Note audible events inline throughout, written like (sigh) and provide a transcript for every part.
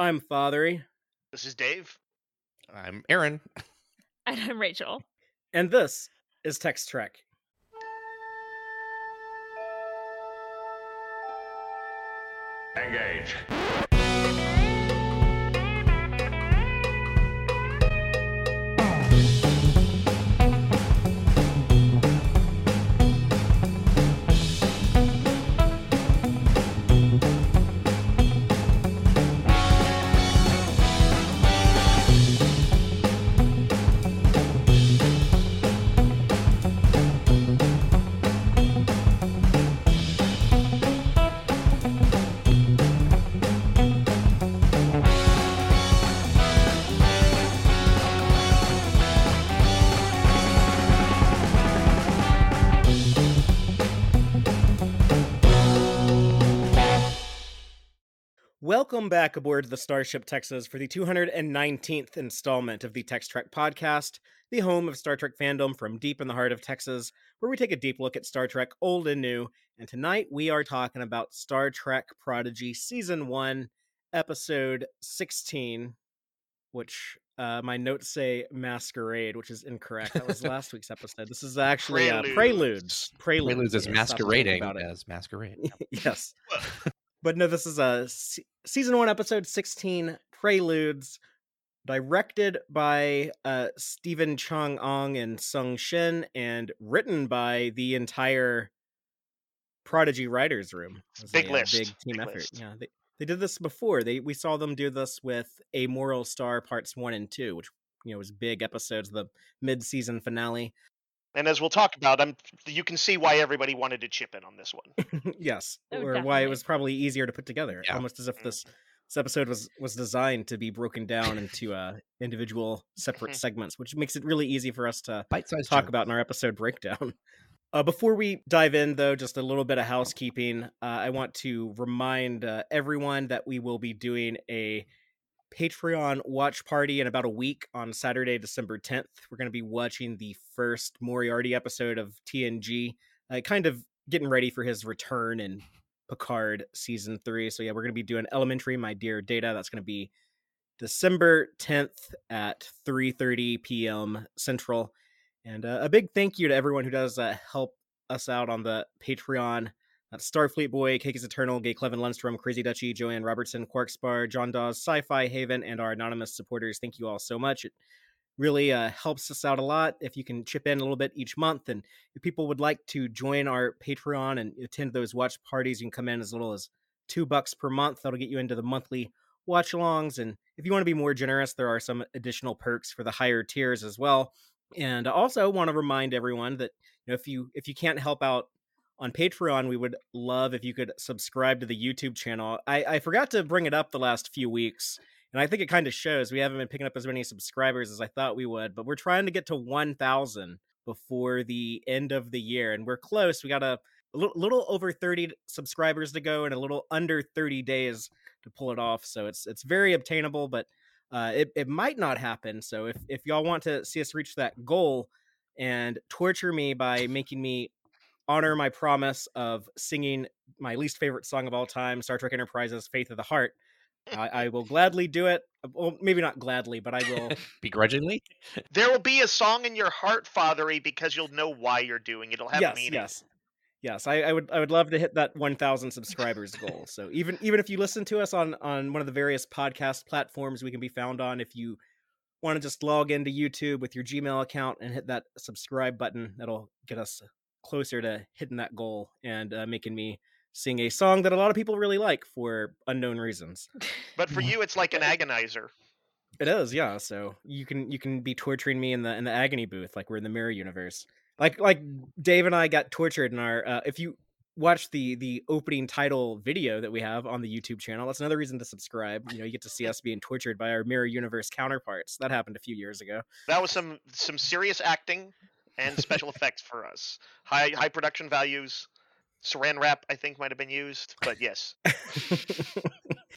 I'm Fathery. This is Dave. I'm Aaron. (laughs) And I'm Rachel. And this is Text Trek. Engage. Welcome back aboard the Starship Texas for the 219th installment of the Text Trek podcast, the home of Star Trek fandom from deep in the heart of Texas, where we take a deep look at Star Trek old and new. And tonight we are talking about Star Trek Prodigy Season 1, Episode 16, which uh, my notes say Masquerade, which is incorrect. That was (laughs) last week's episode. This is actually uh, Preludes. Preludes. Preludes. Preludes is Yes, stop talking masquerading as masquerade. (laughs) yes. But no, this is a se- season one, episode 16, Preludes, directed by uh, Stephen Chung Ong and Sung Shin, and written by the entire Prodigy Writers Room. Big a, uh, list, Big team big effort. list. Yeah. They, they did this before. They We saw them do this with A Moral Star Parts 1 and 2, which you know was big episodes, the mid season finale. And as we'll talk about, I'm, you can see why everybody wanted to chip in on this one. (laughs) yes, Oh, or why it was probably easier to put together, Yeah. almost as if this this episode was was designed to be broken down into uh individual separate Mhm. segments, which makes it really easy for us to Bite-sized talk chunks. about in our episode breakdown. (laughs) Uh, before we dive in, though, just a little bit of housekeeping. Uh, I want to remind uh, everyone that we will be doing a Patreon watch party in about a week on Saturday, December 10th. We're going to be watching the first Moriarty episode of TNG, uh, kind of getting ready for his return in Picard season three. So, yeah, we're going to be doing Elementary, My Dear Data. That's going to be December 10th at 3:30 p.m. Central. And uh, a big thank you to everyone who does uh, help us out on the Patreon. That's Starfleet Boy, Cake is Eternal, Gay Clevin Lundstrom, Crazy Dutchy, Joanne Robertson, Quarkspar, John Dawes, Sci-Fi Haven, and our anonymous supporters. Thank you all so much. It really uh, helps us out a lot if you can chip in a little bit each month. And if people would like to join our Patreon and attend those watch parties, you can come in as little as two bucks per month. That'll get you into the monthly watch alongs. And if you want to be more generous, there are some additional perks for the higher tiers as well. And I also want to remind everyone that you know if you if you can't help out on Patreon, we would love if you could subscribe to the YouTube channel. I, I forgot to bring it up the last few weeks, and I think it kind of shows. We haven't been picking up as many subscribers as I thought we would, but we're trying to get to 1,000 before the end of the year, and we're close. We got a, a little, over 30 subscribers to go, and a little under 30 days to pull it off. So it's it's very obtainable, but uh, it it might not happen. So if if y'all want to see us reach that goal and torture me by making me honor my promise of singing my least favorite song of all time, Star Trek Enterprise's "Faith of the Heart," I, I will gladly do it. Well, maybe not gladly, but I will. (laughs) Begrudgingly? There will be a song in your heart, Fathery, because you'll know why you're doing it. It'll have yes, meaning. yes, yes. I, I would I would love to hit that 1,000 subscribers goal. So even even if you listen to us on on one of the various podcast platforms we can be found on, if you want to just log into YouTube with your Gmail account and hit that subscribe button, that'll get us closer to hitting that goal and uh, making me sing a song that a lot of people really like for unknown reasons. But for (laughs) you, it's like an agonizer. It is, yeah. So you can you can be torturing me in the in the agony booth, like we're in the mirror universe. Like like Dave and I got tortured in our. Uh, if you watch the the opening title video that we have on the YouTube channel, that's another reason to subscribe. You know, you get to see us being tortured by our mirror universe counterparts. That happened a few years ago. That was some some serious acting and (laughs) special effects for us. High high production values. Saran wrap, I think, might have been used, but yes. (laughs)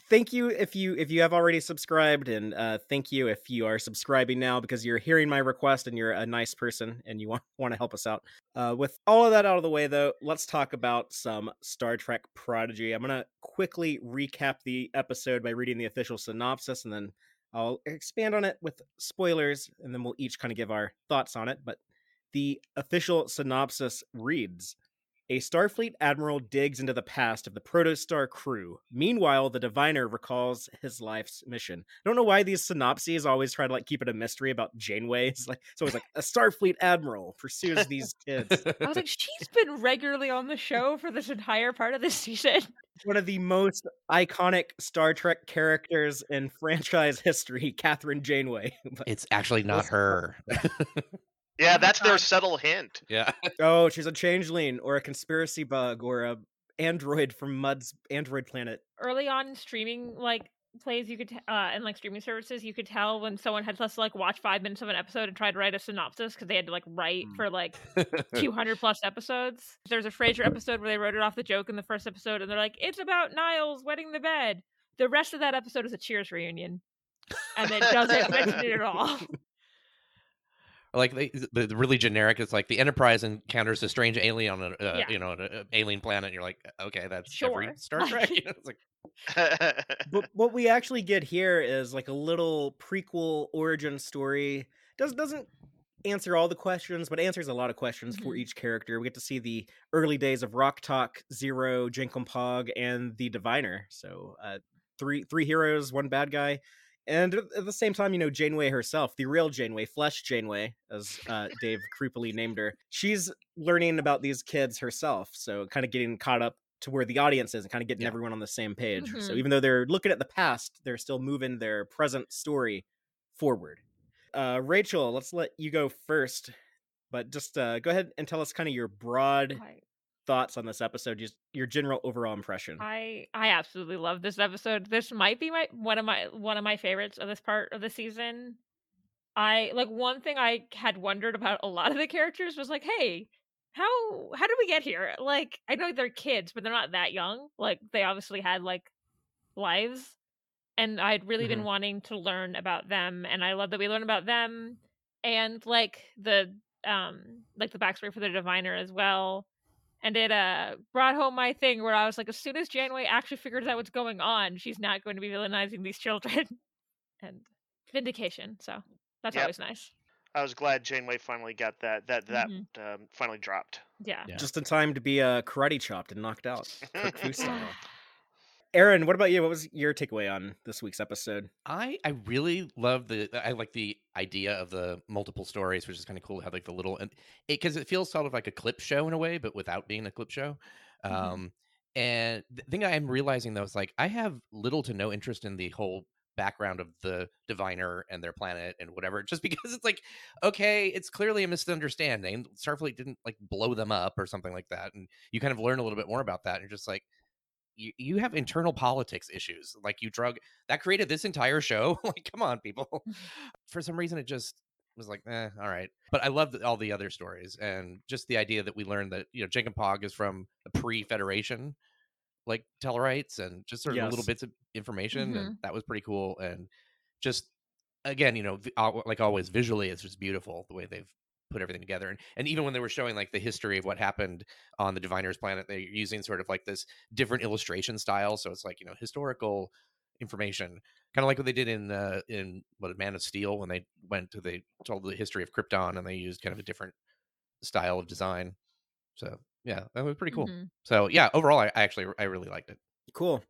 thank you if you if you have already subscribed and uh thank you if you are subscribing now because you're hearing my request and you're a nice person and you (laughs) want want to help us out uh with all of that out of the way though let's talk about some star trek prodigy i'm gonna quickly recap the episode by reading the official synopsis and then i'll expand on it with spoilers and then we'll each kind of give our thoughts on it but the official synopsis reads a Starfleet admiral digs into the past of the Protostar crew. Meanwhile, the diviner recalls his life's mission. I don't know why these synopses always try to like keep it a mystery about Janeway. It's like so it's like a Starfleet admiral pursues these (laughs) kids. I was like, (laughs) she's been regularly on the show for this entire part of this season. One of the most iconic Star Trek characters in franchise history, Kathryn Janeway. (laughs) It's actually not her. Yeah, that's their subtle hint. yeah. (laughs) oh, she's a changeling or a conspiracy bug or a android from Mudd's android planet. Early on streaming, like plays, you could t- uh, and like streaming services, you could tell when someone had just like watch five minutes of an episode and try to write a synopsis because they had to like write Mm. for like (laughs) 200 plus episodes. There's a Frasier episode where they wrote it off the joke in the first episode, and they're like, "It's about Niles wetting the bed." The rest of that episode is a Cheers reunion, and it doesn't mention it at all. (laughs) Or like they, the, the really generic. It's like the Enterprise encounters a strange alien on a uh, Yeah. you know an uh, alien planet. And you're like, okay, that's Sure. every Star Trek. (laughs) (laughs) You know, it's like but what we actually get here is like a little prequel origin story. Does doesn't answer all the questions, but answers a lot of questions for Mhm. each character. We get to see the early days of Rok-Tahk, Zero, Jankom Pog, and the Diviner. So uh, three three heroes, one bad guy. And at the same time, you know, Janeway herself, the real Janeway, Flesh Janeway, as uh, Dave creepily named her, she's learning about these kids herself. So kind of getting caught up to where the audience is and kind of getting Yeah. everyone on the same page. So Mhm. even though they're looking at the past, they're still moving their present story forward. Uh, Rachel, let's let you go first, but just uh, go ahead and tell us kind of your broad I, thoughts on this episode, just your general overall impression. I I absolutely love this episode. This might be my one of my one of my favorites of this part of the season. I like one thing I had wondered about a lot of the characters was like, hey, how how did we get here? Like, I know they're kids, but they're not that young. Like, they obviously had like lives, and I'd really been Mhm. wanting to learn about them, and I love that we learn about them and like the um like the backstory for the diviner as well and it uh brought home my thing where I was like, as soon as Janeway actually figures out what's going on, she's not going to be villainizing these children. (laughs) and vindication, so that's Yep. always nice. I was glad Janeway finally got that that that Mhm. um, finally dropped. Yeah. Yeah. Just in time to be uh, karate chopped and knocked out. (laughs) Aaron, what about you? What was your takeaway on this week's episode? I I really love the I like the idea of the multiple stories, which is kind of cool to have like the little and because it, feels sort of like a clip show in a way, but without being a clip show. Mhm. Um, and the thing I'm realizing though is like I have little to no interest in the whole background of the diviner and their planet and whatever just (laughs) because it's like okay it's clearly a misunderstanding starfleet didn't like blow them up or something like that and you kind of learn a little bit more about that and you're just like you, you have internal politics issues like you drug that created this entire show (laughs) like come on people. For some reason it just was like eh, all right. But i love all the other stories and just the idea that we learned that you know Jankom Pog is from a pre-federation like tellarites and just sort of little bits of information and Mhm. that was pretty cool and just again you know like always visually it's just beautiful the way they've put everything together and and even when they were showing like the history of what happened on the diviner's planet they're using sort of like this different illustration style so it's like you know historical information kind of like what they did in uh in what man of steel when they went to they told the history of krypton and they used kind of a different style of design so yeah that was pretty cool Mhm. so yeah overall i, I actually i really liked it Cool.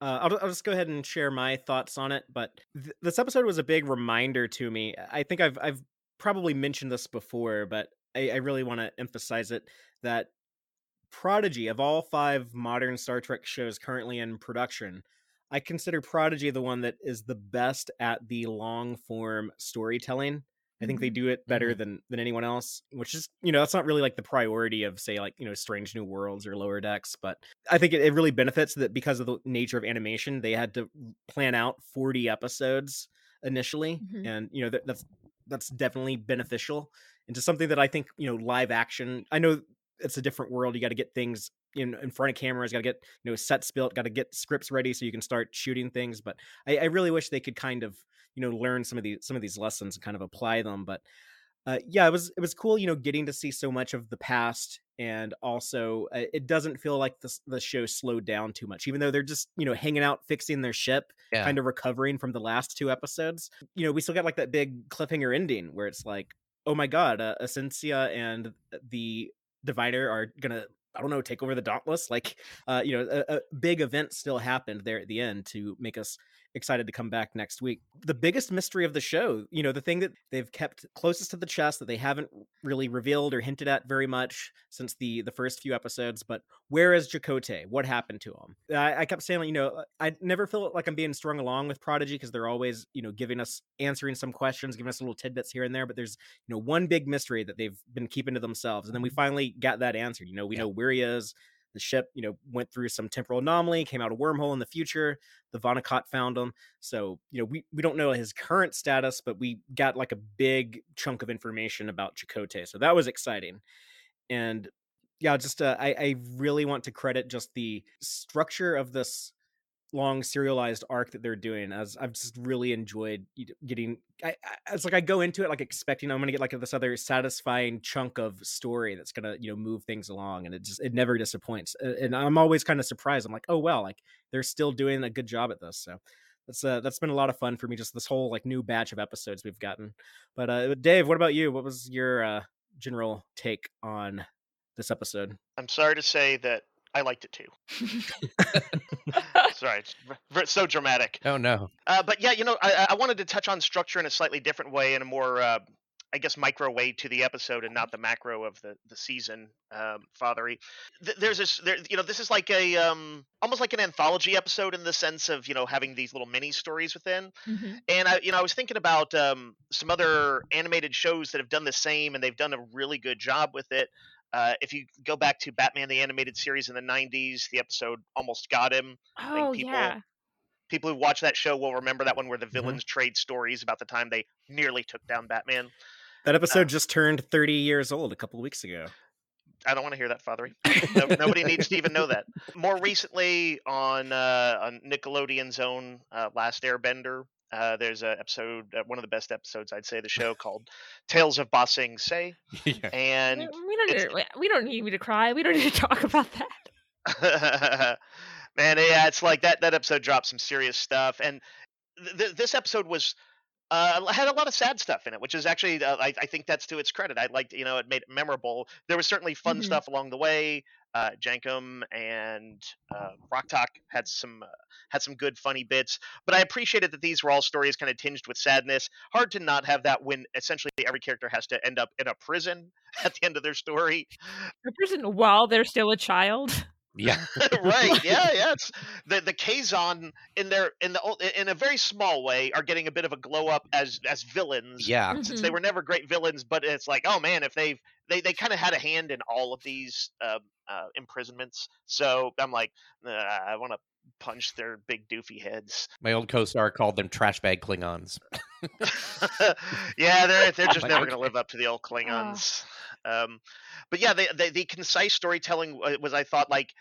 Uh, I'll, I'll just go ahead and share my thoughts on it. But th- this episode was a big reminder to me. I think I've I've probably mentioned this before, but I, I really want to emphasize it that Prodigy of all five modern Star Trek shows currently in production, I consider Prodigy the one that is the best at the long form storytelling. I think they Mhm. do it better than than anyone else, which is you know that's not really like the priority of say like you know Strange New Worlds or Lower Decks, but I think it, it really benefits that because of the nature of animation, they had to plan out forty episodes initially, Mhm. and you know that, that's that's definitely beneficial into something that I think you know live action. I know it's a different world; you got to get things in, in front of cameras, got to get you know sets built, got to get scripts ready so you can start shooting things. But I, I really wish they could kind of you know learn some of these some of these lessons and kind of apply them. But uh, yeah, it was it was cool, you know, getting to see so much of the past, and also uh, it doesn't feel like the the show slowed down too much, even though they're just you know hanging out, fixing their ship, Yeah. kind of recovering from the last two episodes. You know, we still got like that big cliffhanger ending where it's like, oh my god, uh, and the Diviner are gonna. I don't know, take over the Dauntless. Like, uh, you know, a, a big event still happened there at the end to make us excited to come back next week. The biggest mystery of the show, you know, the thing that they've kept closest to the chest that they haven't really revealed or hinted at very much since the the first few episodes, but where is Chakotay? What happened to him? I, I kept saying, you know, uh, I never feel like I'm being strung along with Prodigy because they're always, you know, giving us answering some questions, giving us little tidbits here and there. But there's, you know, one big mystery that they've been keeping to themselves, and then we mm-hmm. finally got that answered. You know, we Yeah. know where he is. The ship, you know, went through some temporal anomaly, came out a wormhole in the future. The Vau N'Akat found him. So, you know, we, we don't know his current status, but we got like a big chunk of information about Chakotay. So that was exciting. And yeah, just uh, I, I really want to credit just the structure of this long serialized arc that they're doing as I've just really enjoyed getting I, I it's like I go into it like expecting I'm gonna get like this other satisfying chunk of story that's gonna you know move things along and it just it never disappoints and I'm always kind of surprised. I'm like oh well like they're still doing a good job at this. So that's uh that's been a lot of fun for me just this whole like new batch of episodes we've gotten. But uh Dave what about you? What was your uh general take on this episode? I'm sorry to say that I liked it too. (laughs) (laughs) (laughs) Sorry, it's v- v- so dramatic. Oh no. Uh, but yeah, you know, I, I wanted to touch on structure in a slightly different way, in a more, uh, I guess, micro way to the episode, and not the macro of the the season. Um, Fathery, Th- there's this, there, you know, this is like a um, almost like an anthology episode in the sense of you know having these little mini stories within. Mhm. And I, you know, I was thinking about um, some other animated shows that have done the same, and they've done a really good job with it. Uh, if you go back to Batman the Animated Series in the '90s, the episode "Almost Got Him," Oh people- yeah. people who watch that show will remember that one where the Mhm. villains trade stories about the time they nearly took down Batman. that episode just turned 30 years old a couple weeks ago I don't want to hear that, Fathery. (laughs) No, nobody needs to even know that. More recently, on uh, on Nickelodeon's own uh, Last Airbender, uh, there's an episode, uh, one of the best episodes I'd say, the show called "Tales of Ba Sing Se," (laughs) yeah. And we don't need, we- we don't need me to cry. We don't need to (laughs) talk about that. (laughs) man, yeah, it's like that. That episode dropped some serious stuff, and th- th- this episode was uh, had a lot of sad stuff in it, which is actually uh, I, I think that's to its credit. I liked, you know, it made it memorable. There was certainly fun Mhm. stuff along the way. Uh, Jankom and uh, Rok-Tahk had some uh, had some good funny bits, but I appreciated that these were all stories kind of tinged with sadness. Hard to not have that when essentially every character has to end up in a prison (laughs) at the end of their story. A person while they're still a child. Yeah. (laughs) right. Yeah. Yeah. It's the the Kazon in their in the in a very small way are getting a bit of a glow up as as villains. Yeah. Since they Mhm. were never great villains, but it's like, oh man, if they've they they kind of had a hand in all of these uh, uh, imprisonments. So I'm like, uh, I want to punch their big doofy heads. My old co-star called them trash bag Klingons. (laughs) yeah, they're they're (laughs) just Like, never okay. going to live up to the old Klingons. Um, but yeah, the, the the concise storytelling was, I thought, like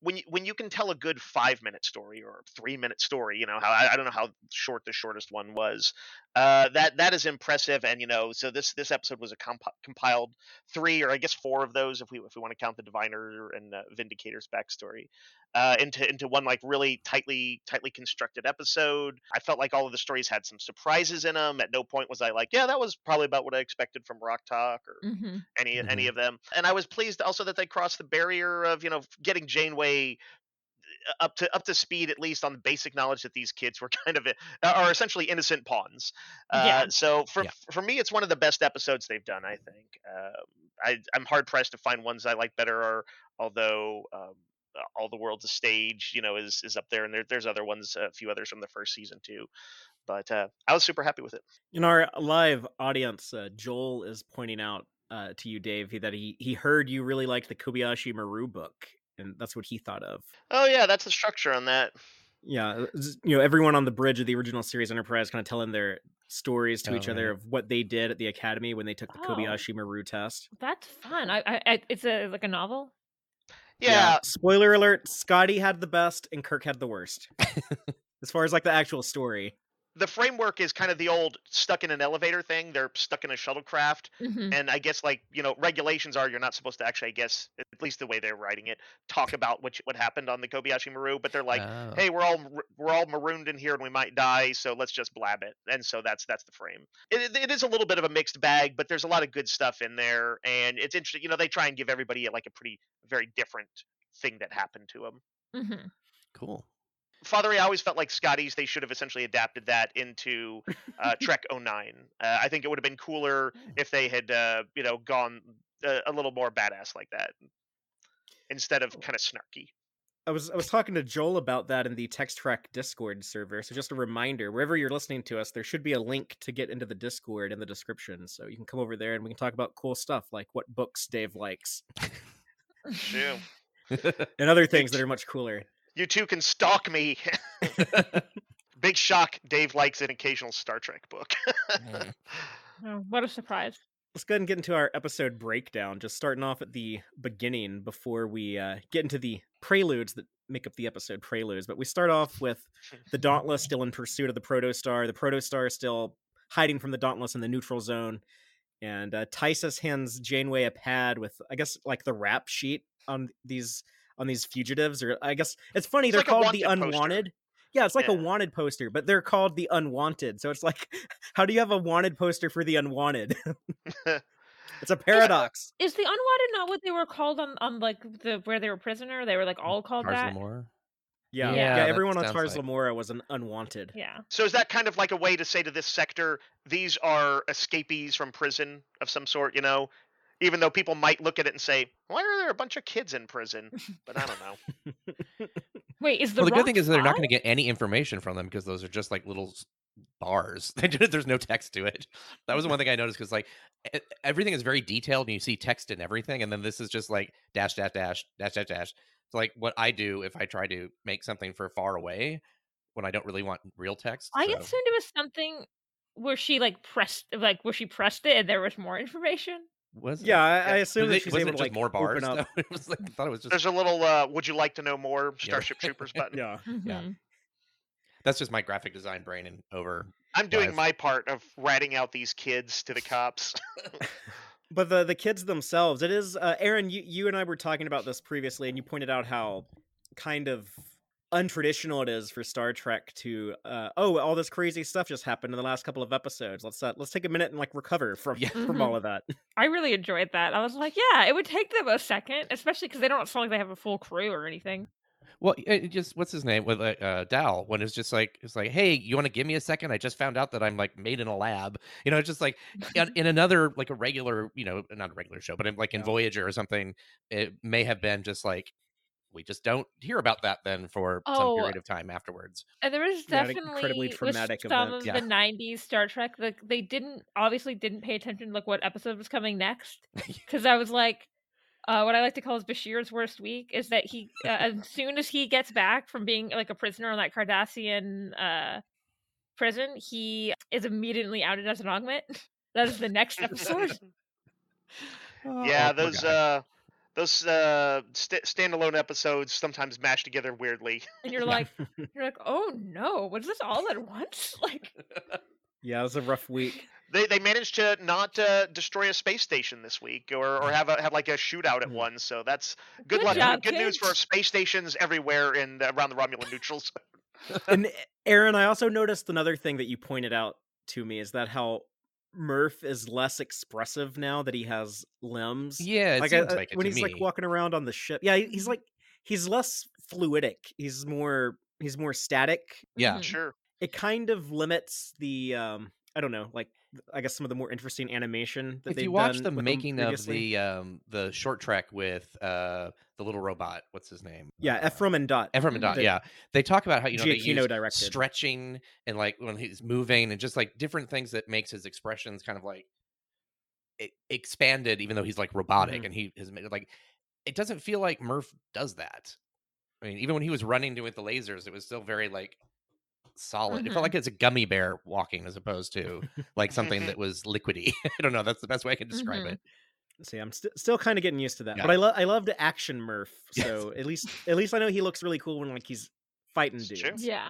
when you, when you can tell a good five minute story or three minute story, you know how I, I don't know how short the shortest one was. Uh, that that is impressive, and you know, so this this episode was a comp- compiled three or I guess four of those if we if we want to count the Diviner and uh, Vindicator's backstory uh, into into one like really tightly tightly constructed episode. I felt like all of the stories had some surprises in them. At no point was I like, yeah, that was probably about what I expected from Rok-Tahk or hmm any any of them. And I was pleased also that they crossed the barrier of you know getting Janeway up to up to speed at least on the basic knowledge that these kids were (laughs) kind of uh, are essentially innocent pawns. Uh, Yeah. So for Yeah. for me, it's one of the best episodes they've done. I think. Um I I'm hard pressed to find ones I like better. Or although. Um, uh, all the world's a stage, you know, is is up there, and there, there's other ones, a few others from the first season too. But uh, I was super happy with it. In our live audience, uh, Joel is pointing out uh, to you, Dave, he- that he he heard you really liked the Kobayashi Maru book, and that's what he thought of. Oh yeah, that's the structure on that. Yeah, you know, everyone on the bridge of the original series Enterprise kind of telling their stories to Oh, each other right. of what they did at the academy when they took the Oh. Kobayashi Maru test. That's fun. I, I, I it's a like a novel. Yeah, Spoiler alert: Scotty had the best, and Kirk had the worst. (laughs) as far as like the actual story. The framework is kind of the old stuck in an elevator thing. They're stuck in a shuttlecraft, Mhm. and I guess like you know regulations are you're not supposed to actually I guess at least the way they're writing it talk about what what happened on the Kobayashi Maru, but they're like. Oh. Hey, we're all we're all marooned in here and we might die, so let's just blab it. And so that's that's the frame. It, it- it is a little bit of a mixed bag, but there's a lot of good stuff in there, and it's interesting. You know, they try and give everybody like a pretty very different thing that happened to them. Mhm. cool. Father, I always felt like Scotty's. They should have essentially adapted that into uh, (laughs) Trek 09. Uh, I think it would have been cooler if they had, uh, you know, gone uh, a little more badass like that instead of kind of snarky. I was I was talking to Joel about that in the Text Trek Discord server. So just a reminder, wherever you're listening to us, there should be a link to get into the Discord in the description. So you can come over there and we can talk about cool stuff like what books Dave likes Shoo. (laughs) and other things that (laughs) are much cooler. You two can stalk me. (laughs) (laughs) Big shock. Dave likes an occasional Star Trek book. Mm. (laughs) Oh, what a surprise. Let's go ahead and get into our episode breakdown. Just starting off at the beginning before we uh, get into the preludes that make up the episode preludes. But we start off with the Dauntless still in pursuit of the Protostar. The Protostar still hiding from the Dauntless in the neutral zone. And uh, Tysess hands Janeway a pad with, I guess, like the rap sheet on these on these fugitives. Or I guess it's funny It's they're like called the wanted poster. Unwanted. Yeah, it's like a wanted poster, but they're called the unwanted. So it's like, (laughs) how do you have a wanted poster for the unwanted? (laughs) (laughs) it's a paradox. Is the unwanted not what they were called on on like the where they were prisoner? They were like all called Tars that. Lamore? Yeah, Yeah, yeah. everyone on sounds Tars like- Lamora was an unwanted. Yeah. so is that kind of like a way to say to this sector, these are escapees from prison of some sort, you know? Even though people might look at it and say, why are there a bunch of kids in prison? But I don't know. (laughs) Wait, is the well, the good thing is they're not going to get any information from them because those are just like little bars. (laughs) There's no text to it. That was the one thing I noticed because like everything is very detailed and you see text and everything, and then this is just like dash dash dash dash dash dash. It's like what I do if I try to make something for far away when I don't really want real text. I so- assumed it was something where she like pressed like where she pressed it and there was more information. Was it? Yeah, I, I assume Was that it- she's wasn't able it to just like more bars. open up. (laughs) it was like I thought it was just There's a little, uh, would you like to know more Starship Troopers (laughs) button? Yeah, Yeah. Mhm. that's just my graphic design brain and over. I'm doing Live. my part of ratting out these kids to the cops. (laughs) but the the kids themselves, it is. Uh, Aaron, you you and I were talking about this previously, and you pointed out how kind of untraditional it is for Star Trek to. Uh, oh, all this crazy stuff just happened in the last couple of episodes. Let's uh, let's take a minute and like recover from Yeah. (laughs) from Mhm. all of that. (laughs) I really enjoyed that. I was like, yeah, it would take them a second, especially because they don't sound like they have a full crew or anything. Well, it it just what's his name with uh, uh, Dow when it's just like it's like, hey, you want to give me a second? I just found out that I'm like made in a lab. You know, it's just like in, (laughs) in another like a regular, you know, not a regular show, but in, like in Yeah. Voyager or something, it may have been just like we just don't hear about that then for some Oh, period of time afterwards. And there was Yeah, definitely incredibly with traumatic some event. of Yeah. the '90s Star Trek, like they didn't obviously didn't pay attention to like what episode was coming next, (laughs) because I was like, uh, what I like to call is Bashir's worst week is that he, uh, as soon as he gets back from being like a prisoner on that Cardassian uh, prison, he is immediately outed as an augment. (laughs) That is the next (laughs) episode. yeah, Oh, poor those uh, those uh, st- standalone episodes sometimes mash together weirdly. and you're like, you're like, oh no, was this all at once? (laughs) Like, (laughs) Yeah, it was a rough week. They they managed to not uh, destroy a space station this week, or, or have a have like a shootout at Mhm. one. So that's good, Good luck. job, good news for kids. space stations everywhere in the, around the Romulan neutrals. and Aaron, I also noticed another thing that you pointed out to me is that how Murf is less expressive now that he has limbs. yeah, it like, I- seems I- like it when to he's me. like walking around on the ship. Yeah, he's like he's less fluidic. He's more he's more static. Yeah. mhm. Sure. It kind of limits the um I don't know, like I guess some of the more interesting animation that if they've you watch the making of the um the short track with uh the little robot, what's his name? yeah, Uh, Ephraim and Dot. Ephraim and Dot, that yeah. They talk about how you know they use stretching and like when he's moving and just like different things that makes his expressions kind of like expanded, even though he's like robotic Mhm. and he has made like it doesn't feel like Murf does that. I mean, even when he was running with the lasers, it was still very like solid. It Mhm. felt like it's a gummy bear walking as opposed to like something (laughs) that was liquidy. (laughs) I don't know. That's the best way I can describe Mhm. it. See, I'm st- still kind of getting used to that, Yeah. but I love I loved Action Murf. Yes. So at least at least I know he looks really cool when like he's fighting It's dudes. true. Yeah.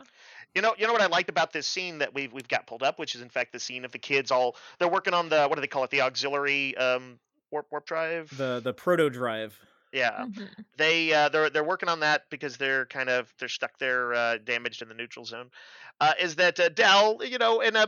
You know, you know what I liked about this scene that we've we've got pulled up, which is in fact the scene of the kids all they're working on the what do they call it, the auxiliary um warp warp drive. The the proto drive. Yeah, Mhm. they uh, they're they're working on that because they're kind of they're stuck there uh, damaged in the neutral zone. Uh, is that uh, Dal, you know, in a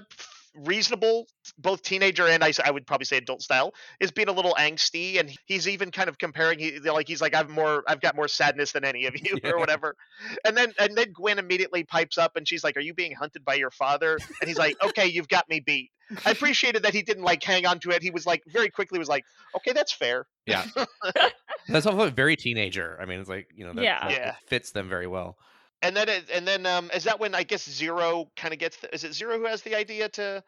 reasonable both teenager and I, I would probably say adult style is being a little angsty and he's even kind of comparing he like he's like I've more I've got more sadness than any of (laughs) you Yeah. or whatever and then and then Gwyn immediately pipes up and she's like are you being hunted by your father and he's like okay you've got me beat I appreciated that he didn't like hang on to it he was like very quickly was like okay that's fair Yeah, (laughs) That's also very teenager. I mean, it's like you know, that, Yeah. that- Yeah. fits them very well. And then it, and then um is that when I guess Zero kind of gets the, is it Zero who has the idea to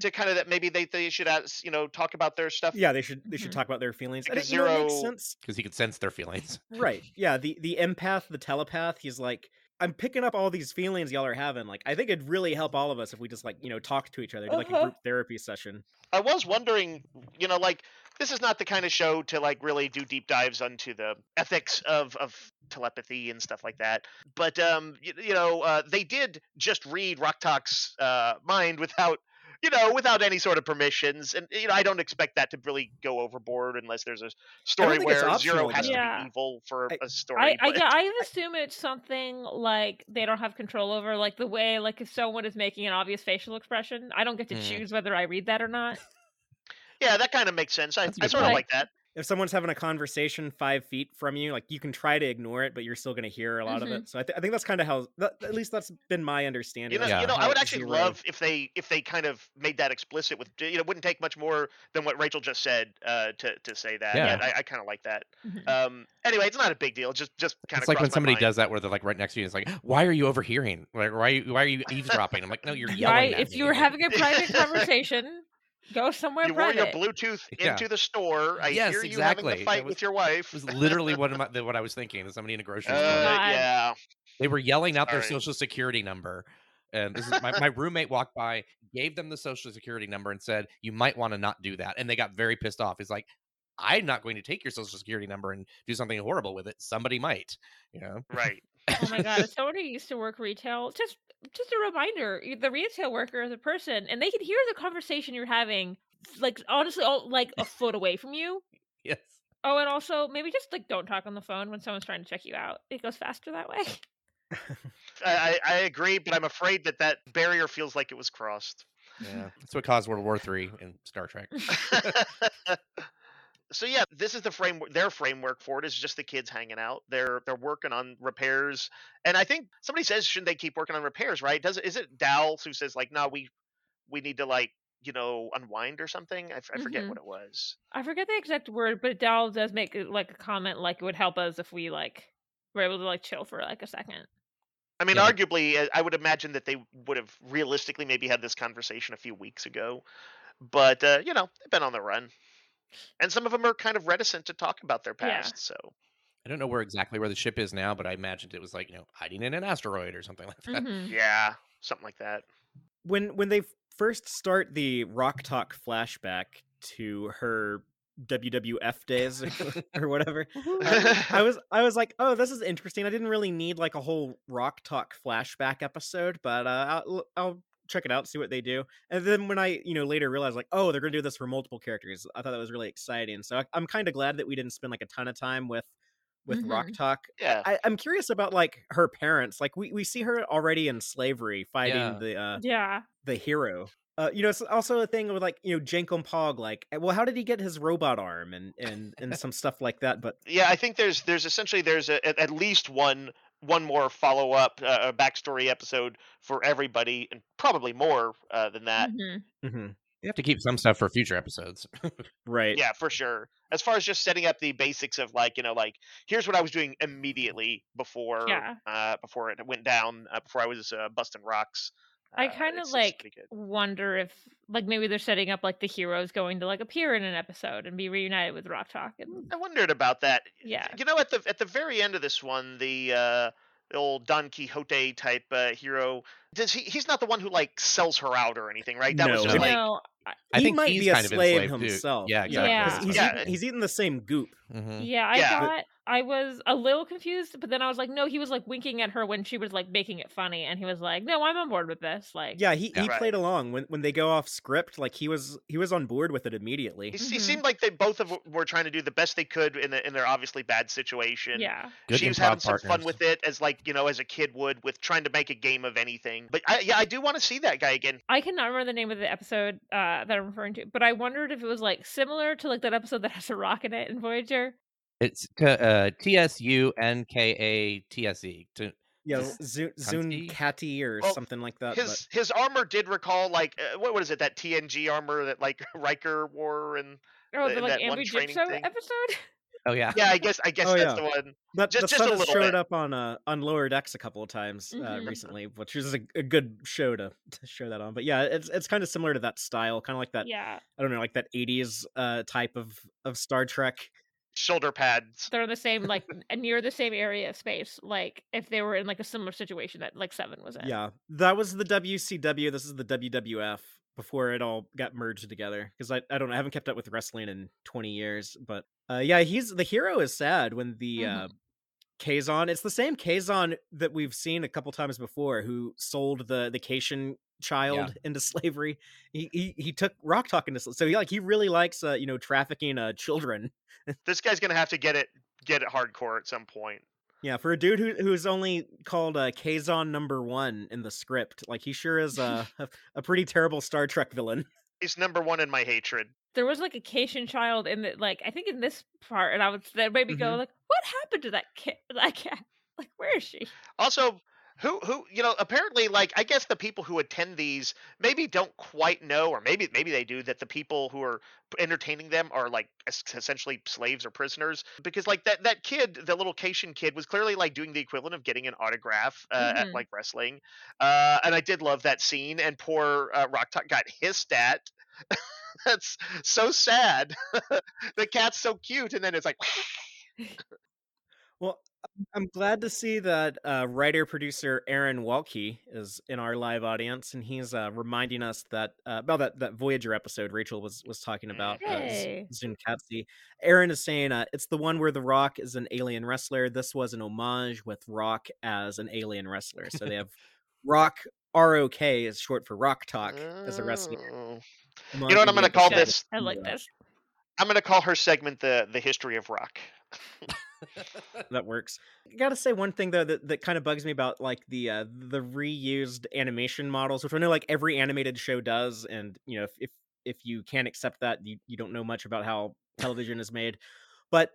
to kind of that maybe they they should ask, you know talk about their stuff Yeah, they should they should Mhm. talk about their feelings. And Because it, you know, it makes Zero- sense. because he could sense their feelings. Right. Yeah, the the empath, the telepath, he's like I'm picking up all these feelings y'all are having. Like I think it'd really help all of us if we just like, you know, talk to each other, do like a Uh-huh. group therapy session. I was wondering, you know, like this is not the kind of show to like really do deep dives onto the ethics of of telepathy and stuff like that. But um, you, you know, uh, they did just read Rok-Tahk's uh, mind without, you know, without any sort of permissions, and you know, I don't expect that to really go overboard unless there's a story where Zero has though. to be evil for I- a story. I, I, yeah, I assume it's something like they don't have control over, like the way, like if someone is making an obvious facial expression, I don't get to Mm. choose whether I read that or not. yeah, that kind of makes sense. I, That's a I good sort of like that. If someone's having a conversation five feet from you, like you can try to ignore it, but you're still going to hear a lot Mhm. of it. So I, th- I think that's kind of how, that, at least that's been my understanding. You know, Yeah. you know, I would actually Zero- love if they if they kind of made that explicit with you know, it wouldn't take much more than what Rachel just said uh, to to say that. Yeah. And I, I kind of like that. Mhm. Um, anyway, it's not a big deal. Just just kind of. It's like when somebody does that where they're like right next to you. It's like, why are you overhearing? Like, why are you, why are you eavesdropping? I'm like, no, you're (laughs) yelling. Right? at If you were having a (laughs) private (laughs) conversation, go somewhere You wore your. Bluetooth Yeah. into the store. I Yes, hear you having exactly. a fight was- with your wife. It was literally what, am I, what I was thinking. Somebody in a grocery uh, store. Yeah. They were yelling out their Sorry. social security number. And this is my, my (laughs) roommate walked by, gave them the social security number, and said, You might want to not do that. And they got very pissed off. He's like, I'm not going to take your social security number and do something horrible with it. Somebody might. You know? Right. (laughs) Oh my god! As someone who used to work retail, just just a reminder: the retail worker is a person, and they can hear the conversation you're having, like honestly, all, like a foot away from you. Yes. Oh, and also maybe just like don't talk on the phone when someone's trying to check you out. It goes faster that way. (laughs) I, I I agree, but I'm afraid that that barrier feels like it was crossed. Yeah. That's what caused World War Three in Star Trek. (laughs) so yeah, this is the framework. Their framework for it is just the kids hanging out. They're they're working on repairs, and I think somebody says, shouldn't they keep working on repairs? Right? Does is it Dal who says like, no, we we need to like you know unwind or something? I, f- I forget Mhm. what it was. I forget the exact word, but Dal does make like a comment like it would help us if we like were able to like chill for like a second. I mean, Yeah. arguably, uh, I would imagine that they would have realistically maybe had this conversation a few weeks ago, but uh, you know, they've been on the run, and some of them are kind of reticent to talk about their Yeah. past. So I don't know where exactly where the ship is now, but I imagined it was like, you know, hiding in an asteroid or something (laughs) like that. Mhm. yeah, something like that. when when they first start the Rok-Tahk flashback to her WWF days (laughs) (laughs) or whatever, I, I was I was like, oh, this is interesting. I didn't really need like a whole Rok-Tahk flashback episode, but uh, I'll, I'll check it out, see what they do. And then when I you know later realized like, oh, they're gonna do this for multiple characters, I thought that was really exciting. So I, I'm kind of glad that we didn't spend like a ton of time with with Rok-Tahk. Yeah. I, I'm curious about like her parents. Like we, we see her already in slavery fighting Yeah. the uh, Yeah. the hero. Uh, you know, it's also a thing with like you know Jankom Pog. Like, well, how did he get his robot arm and and and (laughs) some stuff like that? But yeah i think there's there's essentially there's a, at least one one more follow up uh, a backstory episode for everybody and probably more uh, than that Mhm. Mhm. You have to keep some stuff for future episodes. (laughs) right, yeah for sure as far as just setting up the basics of like you know like here's what i was doing immediately before Yeah. uh before it went down uh, before i was uh, busting rocks I kind of like wonder if like maybe they're setting up like the heroes going to like appear in an episode and be reunited with Rok-Tahk and i wondered about that yeah. you know at the at the very end of this one the uh the old don quixote type uh, hero Does he? He's not the one who like sells her out or anything, right? That was No, just like no, I- I he think might he's be a kind of slave enslaved too. himself. Yeah, exactly. Yeah. 'cause He's, Yeah. eating, he's eating the same goop. Mhm. yeah, I Yeah. got. I was a little confused, but then I was like, no, he was like winking at her when she was like making it funny, and he was like, no, I'm on board with this. Like, Yeah, he, Yeah. he Right. played along when when they go off script. Like he was he was on board with it immediately. he, he Mhm. seemed like they both of were trying to do the best they could in, a, in their obviously bad situation. yeah, Good she was improv having some fun with it as like you know as a kid would with trying to make a game of anything. But I, yeah, I do want to see that guy again. I cannot remember the name of the episode uh, that I'm referring to, but I wondered if it was like similar to like that episode that has a rock in it in Voyager. It's T S U N K A T S E. uh, T S U N K A T S E. T- Yeah, Zun- Zun Tsunkatse or Well, something like that. His his armor did recall like uh, what what is it that TNG armor that like (laughs) Riker wore and Oh, Uh, the like that one training Gypso thing. episode. (laughs) Oh yeah. yeah I guess I guess Oh, that's yeah. the one. but just- the just a stuff that little showed bit. up on uh on Lower Decks a couple of times uh, Mhm. recently, which is a, a good show to, to show that on. But yeah, it's it's kind of similar to that style, kind of like that. Yeah, I don't know, like that '80s uh, type of of Star Trek. Shoulder pads. they're in the same like (laughs) near the same area of space. Like if they were in like a similar situation that like Seven was in. Yeah, that was the WCW. This is the WWF before it all got merged together. Because I, I don't know, I haven't kept up with wrestling in 20 years. But uh, yeah, he's the hero is sad when the Mhm. uh, Kazon. It's the same Kazon that we've seen a couple times before, who sold the the Caitian child (laughs) into slavery. He, he he took Rok-Tahk into so he like he really likes uh, you know trafficking uh, children. (laughs) This guy's gonna have to get it get it hardcore at some point. Yeah, for a dude who who's only called uh, Kazon number one in the script, like he sure is uh, (laughs) a a pretty terrible Star Trek villain. (laughs) He's number one in my hatred. There was like a Caitian child in the like I think in this part, and I would that made me go Mhm. like, what happened to that kid? That (laughs) cat? Like, where is she? Also, who who you know apparently like I guess the people who attend these maybe don't quite know, or maybe maybe they do that the people who are entertaining them are like essentially slaves or prisoners because like that that kid, the little Caitian kid, was clearly like doing the equivalent of getting an autograph uh, at Mhm. like wrestling, uh, and I did love that scene. And poor uh, Rok-Tahk got hissed at. (laughs) That's so sad. (laughs) the cat's so cute, and then it's like. (laughs) Well, I'm- I'm glad to see that uh, writer producer Aaron Waltke is in our live audience, and he's uh, reminding us that uh, about that, that Voyager episode Rachel was was talking about. Uh, Tsunkatse. Aaron is saying uh, it's the one where the Rock is an alien wrestler. This was an homage with Rock as an alien wrestler. So they (laughs) have Rock ROK is short for Rok-Tahk as a wrestler. Oh. homage You know what I'm gonna call this? I like this. I'm gonna call her segment the the history of rock. (laughs) (laughs) that works. Gotta say one thing though that, that kind of bugs me about like the uh, the reused animation models, which I know like every animated show does, and you know if if, if you can't accept that, you, you don't know much about how television is made. But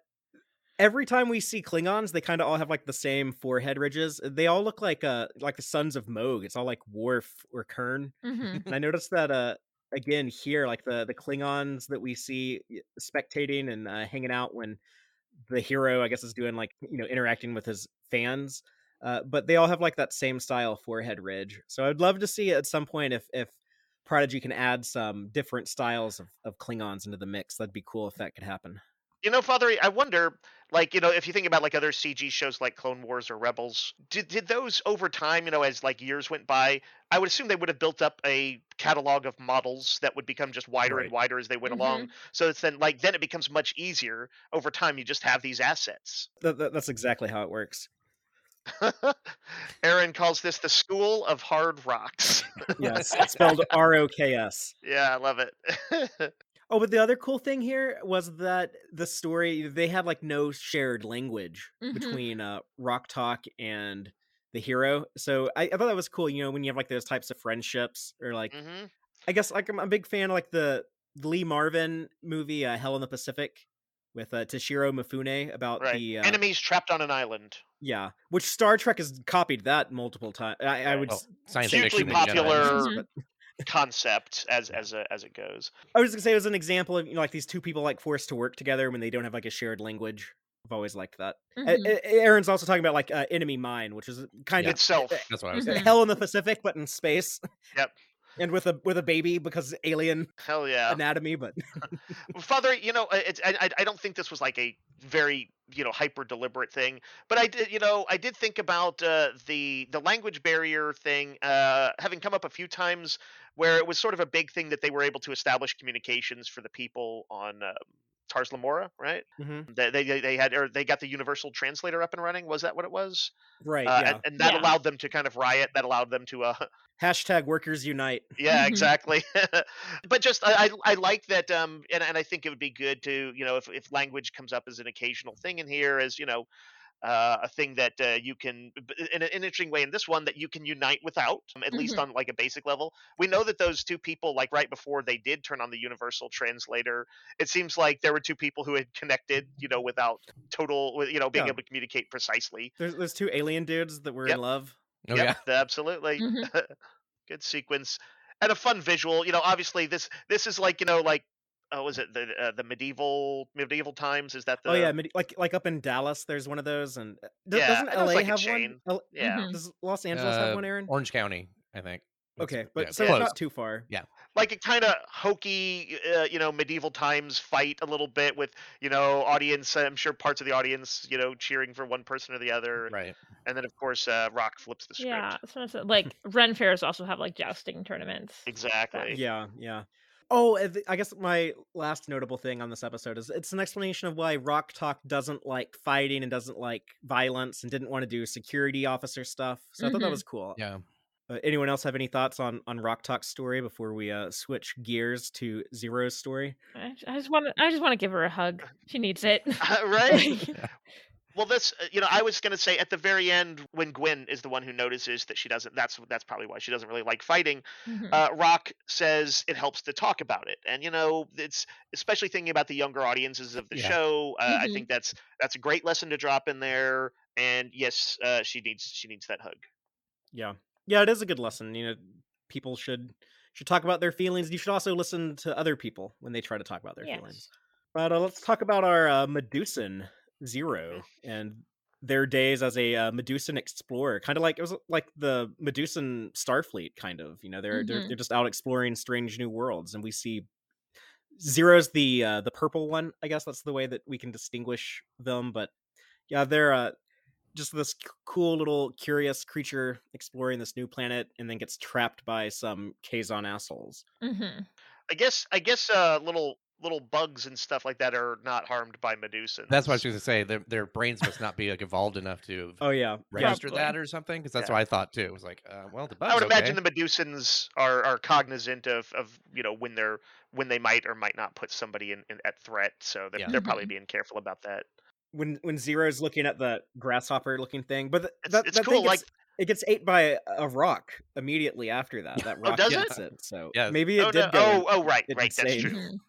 every time we see Klingons, they kind of all have like the same forehead ridges. They all look like uh like the sons of Mogh. It's all like Worf or Kurn. hmm (laughs) And I noticed that uh again here, like the the Klingons that we see spectating and uh, hanging out when the hero, I guess, is doing like you know interacting with his fans. Uh, but they all have like that same style forehead ridge. So I'd love to see at some point if if Prodigy can add some different styles of, of Klingons into the mix. That'd be cool if that could happen. You know, Father, I wonder, like, you know, if you think about like other CG shows like Clone Wars or Rebels, did did those over time, you know, as like years went by, I would assume they would have built up a catalog of models that would become just wider Right. and wider as they went Mhm. along. So it's then like then it becomes much easier over time. You just have these assets. That, that- that's exactly how it works. (laughs) Aaron calls this the school of hard rocks. Yes, it's (laughs) spelled R O K S. yeah, I love it. (laughs) Oh, but the other cool thing here was that the story they had like no shared language Mhm. between uh, Rock Talk and the hero. So I, I thought that was cool. You know, when you have like those types of friendships, or like hmm I guess like I'm a big fan of like the Lee Marvin movie uh, Hell in the Pacific with uh, Toshiro Mifune about Right. the uh, Enemies trapped on an island. yeah, which Star Trek has copied that multiple times. I, I would Well, s- science Hugely fiction popular (laughs) (laughs) but concept as as a, as it goes. I was gonna say it was an example of you know like these two people like forced to work together when they don't have like a shared language. I've always liked that. A- Mhm. A- Aaron's also talking about like uh, enemy mine, which is kind Yeah. of Itself. That's what I was saying. hell in the Pacific, but in space. And with a with a baby because alien Hell yeah. anatomy. But (laughs) Father, you know, uh, it's I, I- don't think this was like a very you know hyper deliberate thing, but I did you know I did think about uh, the the language barrier thing uh, having come up a few times where it was sort of a big thing that they were able to establish communications for the people on. Um, Tars Lamora, right? Mm-hmm. They, they they had or they got the universal translator up and running. Was that what it was? right, Uh, yeah. and, and that Yeah. allowed them to kind of riot. That allowed them to uh, (laughs) Hashtag workers unite. yeah (laughs) exactly (laughs) but just I, I i like that um and, and i think it would be good to you know if, if language comes up as an occasional thing in here as you know uh, a thing that uh, you can in an interesting way in this one that you can unite without um, at least on like a basic level we know that those two people like right before they did turn on the universal translator it seems like there were two people who had connected you know without total you know being Yeah. able to communicate precisely There's there's two alien dudes that were Yep. in love. Oh Yep, yeah. absolutely. Mhm. (laughs) Good sequence and a fun visual. You know, obviously this this is like you know like oh was it the uh, the medieval medieval times? Is that the oh yeah, medi- like like up in Dallas, there's one of those, and uh, do- Yeah, doesn't I know it's LA like have one? L- yeah Mhm. Does Los Angeles have Uh, one, Aaron? Orange County, I think. Okay, but it's so close. not too far. Yeah like a kind of hokey uh, you know medieval times fight a little bit with you know audience I'm sure parts of the audience you know cheering for one person or the other Right. and then of course uh, Rok flips the script Yeah, so it's, uh, like Ren fairs also have like jousting tournaments. exactly Yeah, yeah. Oh, uh, I guess my last notable thing on this episode is it's an explanation of why Rok-Tahk doesn't like fighting and doesn't like violence and didn't want to do security officer stuff. So I thought that Mhm. was cool. Yeah. Uh, anyone else have any thoughts on on Rok-Tahk's story before we uh, switch gears to Zero's story? I, I just want to. I just want to give her a hug. She needs it. (laughs) (laughs) right Well, this, uh, you know, I was going to say at the very end when Gwyn is the one who notices that she doesn't. That's that's probably why she doesn't really like fighting. Mhm. Uh, Rok says it helps to talk about it, and you know, it's especially thinking about the younger audiences of the Yeah. show. Uh, I Mhm. think that's that's a great lesson to drop in there. And yes, uh, she needs she needs that hug. Yeah, yeah, it is a good lesson. You know, people should should talk about their feelings. You should also listen to other people when they try to talk about their Yes. feelings. But uh, let's talk about our uh, Medusan Zero (laughs) and their days as a uh, Medusan explorer. Kind of like it was like the Medusan Starfleet, kind of. You know, they're they're, Mhm. they're just out exploring strange new worlds, and we see Zero's the uh, the purple one. I guess that's the way that we can distinguish them. But yeah, they're uh, just this c- cool little curious creature exploring this new planet, and then gets trapped by some Kazon assholes. Mhm. I guess I guess a little little bugs and stuff like that are not harmed by Medusa. That's what I was going to say. Their, their brains must not be like evolved enough to Oh yeah, yeah. register Probably. that or something. Because that's Yeah. what I thought too. It was like, uh, well, the bugs. I would imagine the Medusans are, are cognizant of, of you know when they're when they might or might not put somebody in, in at threat, so they're, Yeah. they're probably Mhm. being careful about that. when when Zero's looking at the grasshopper looking thing, but th- It's, that, it's that cool. thing Like gets, it gets ate by a rock immediately after that. (laughs) That rock does eats it? So Yes. maybe it oh, did no, go. oh oh right it's right that's true. (laughs)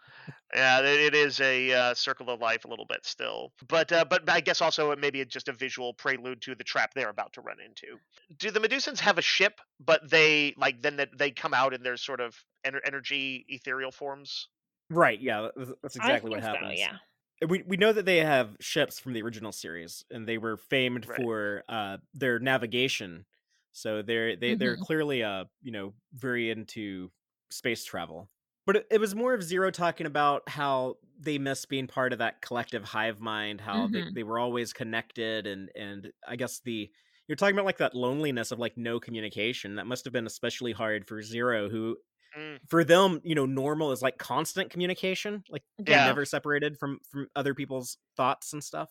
Yeah, it, it is a uh, circle of life a little bit still, but uh, but I guess also it maybe it's just a visual prelude to the trap they're about to run into. Do the Medusans have a ship, but they like then that they come out in their sort of ener- energy ethereal forms? Right? Yeah, that's, that's I exactly what think so, happens. yeah. We we know that they have ships from the original series, and they were famed Right. for uh, their navigation. So they're they they're Mhm. clearly uh you know very into space travel. But it, it was more of Zero talking about how they miss being part of that collective hive mind, how they, Mhm. they were always connected, and and I guess the you're talking about like that loneliness of like no communication. That must have been especially hard for Zero, who Mm. for them, you know, normal is like constant communication. Like they're Yeah. never separated from from other people's thoughts and stuff.